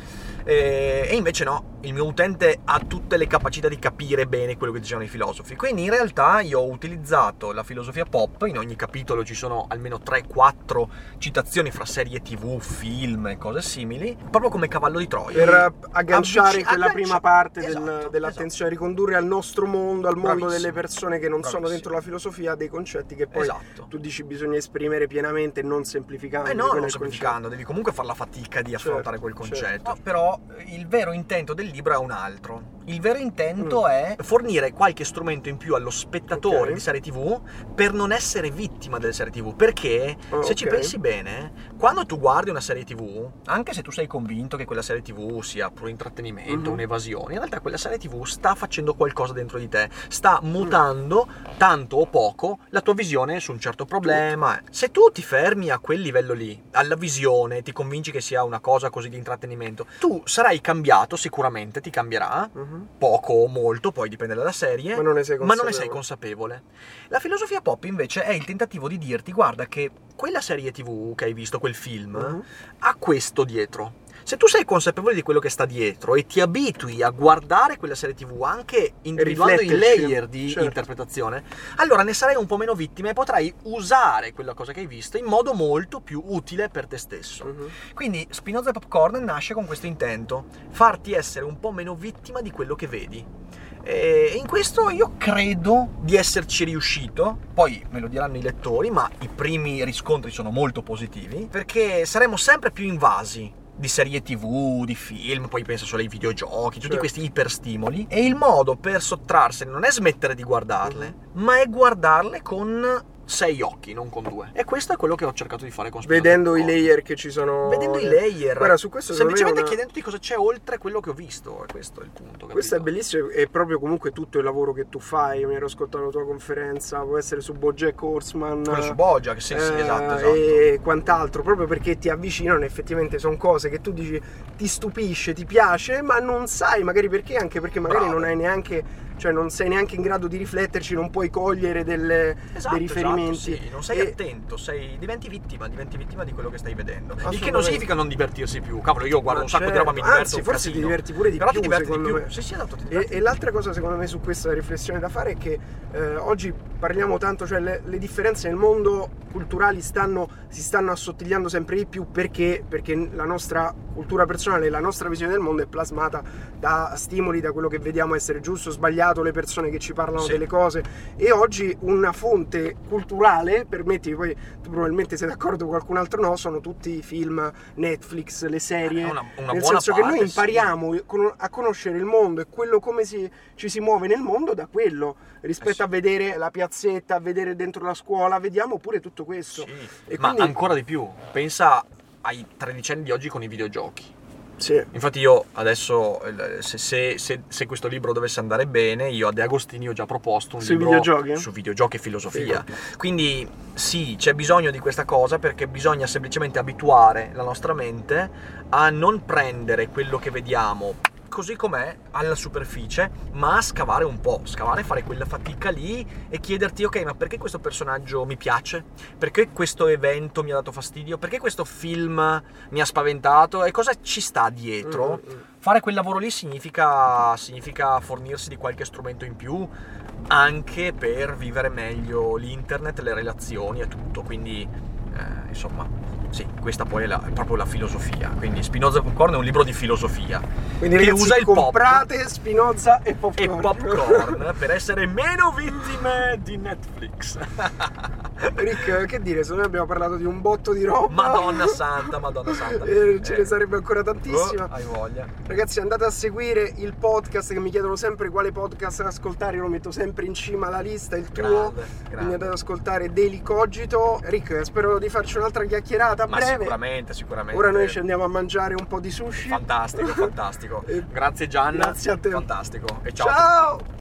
eh, e invece no, il mio utente ha tutte le capacità di capire bene quello che dicevano i filosofi. Quindi in realtà io ho utilizzato la filosofia pop, in ogni capitolo ci sono almeno 3-4 citazioni fra serie tv, film e cose simili, proprio come cavallo di Troia. Per eh, agganciare quella aggancia- prima parte del- Esatto, dell'attenzione, ricondurre al nostro mondo, al mondo Bravissimo. delle persone che non sono Bravissimo. dentro la filosofia, dei concetti che poi Esatto. tu dici bisogna esprimere pienamente, non semplificando. Eh no, non semplificando, devi comunque fare la fatica di Certo, affrontare quel certo. concetto. No, però il vero intento del libro è un altro. Il vero intento Mm. è fornire qualche strumento in più allo spettatore Ok. di serie TV per non essere vittima delle serie TV. Perché Oh, se ci ok. pensi bene, quando tu guardi una serie TV, anche se tu sei convinto che quella serie TV sia puro intrattenimento, Mhm. un'evasione, in realtà quella serie TV sta facendo qualcosa dentro di te, sta mutando tanto o poco la tua visione su un certo problema. Se tu ti fermi a quel livello lì, alla visione, ti convinci che sia una cosa così di intrattenimento, tu sarai cambiato sicuramente, ti cambierà, Mhm. poco o molto, poi dipende dalla serie, Ma non ne sei ma non ne consapevole. sei consapevole. La filosofia pop invece è il tentativo di dirti guarda che quella serie TV che hai visto, quel film, Mhm. ha questo dietro. Se tu sei consapevole di quello che sta dietro e ti abitui a guardare quella serie TV anche individuando i layer di certo. interpretazione, allora ne sarai un po' meno vittima e potrai usare quella cosa che hai visto in modo molto più utile per te stesso. Mhm. Quindi Spinoza e Popcorn nasce con questo intento, farti essere un po' meno vittima di quello che vedi. E in questo io credo di esserci riuscito, poi me lo diranno i lettori, ma i primi riscontri sono molto positivi, perché saremo sempre più invasi di serie tv, di film, poi pensa solo ai videogiochi, tutti Certo. questi iperstimoli. E il modo per sottrarsene non è smettere di guardarle, ma è guardarle con sei occhi, non con due. E questo è quello che ho cercato di fare con Spinoza e Vedendo i layer che ci sono. Vedendo i layer. Guarda, su questo semplicemente una- chiedendoti cosa c'è oltre quello che ho visto. E questo è il punto. capito? Questo è bellissimo, è proprio comunque tutto il lavoro che tu fai. Mi ero ascoltato la tua conferenza, può essere su Bojack Horseman. Quello su Bojack, sì, sì, eh, esatto, esatto. E quant'altro, proprio perché ti avvicinano, effettivamente sono cose che tu dici ti stupisce, ti piace, ma non sai magari perché, anche perché magari Bravo. non hai neanche. Cioè non sei neanche in grado di rifletterci, non puoi cogliere delle- Esatto, dei riferimenti. esatto, sì. Non sei E- attento, sei, diventi vittima, diventi vittima di quello che stai vedendo. Il che non significa non divertirsi più. Cavolo, io guardo Ma un sacco certo, di roba, mi diverto. Anzi, forse ti casino. diverti pure di Però più, ti diverti di più. me. Sì, sì, esatto, ti E, diverti. e l'altra cosa secondo me su questa riflessione da fare è che eh, oggi parliamo tanto, cioè le, le differenze nel mondo culturali stanno, si stanno assottigliando sempre di più perché, perché la nostra cultura personale, la nostra visione del mondo è plasmata da stimoli, da quello che vediamo essere giusto o sbagliato, le persone che ci parlano Sì. delle cose e oggi una fonte culturale, permetti, poi tu probabilmente sei d'accordo, qualcun altro no, sono tutti i film, Netflix, le serie, È una, una nel buona senso che parte, noi sì. impariamo con- a conoscere il mondo e quello come si- ci si muove nel mondo da quello rispetto Eh sì. a vedere la piazzetta, a vedere dentro la scuola, vediamo pure tutto questo. Sì, ma quindi- ancora di più. Pensa ai tredicenni di oggi con i videogiochi. Sì. Infatti io adesso, eh, se, se- se- se questo libro dovesse andare bene, io a De Agostini ho già proposto un Sui libro videogiochi? su videogiochi e filosofia. Quindi sì, c'è bisogno di questa cosa perché bisogna semplicemente abituare la nostra mente a non prendere quello che vediamo così com'è alla superficie, ma scavare un po', scavare, fare quella fatica lì e chiederti ok, ma perché questo personaggio mi piace? Perché questo evento mi ha dato fastidio? Perché questo film mi ha spaventato? E cosa ci sta dietro? Mm, mm, mm. Fare quel lavoro lì significa, significa fornirsi di qualche strumento in più anche per vivere meglio l'internet, le relazioni e tutto. Quindi, eh, insomma, sì, questa poi è, la- è proprio la filosofia. Quindi Spinoza e Popcorn è un libro di filosofia Quindi che ragazzi, usa il pop comprate Spinoza e e popcorn. popcorn per essere meno vittime di Netflix. Rick, che dire, secondo me abbiamo parlato di un botto di roba. Madonna santa, Madonna santa. Eh, ce Eh, ne sarebbe ancora tantissima. oh, hai voglia. Ragazzi, andate a seguire il podcast che mi chiedono sempre quale podcast ascoltare. Io lo metto sempre in cima alla lista, il tuo. Grande, Quindi andate ad ascoltare Daily Cogito. Rick, spero di farci un'altra chiacchierata a Ma breve. sicuramente, sicuramente. Ora noi ci andiamo a mangiare un po' di sushi. Fantastico, fantastico. Grazie Gianna. Grazie a te. Fantastico. E ciao. Ciao!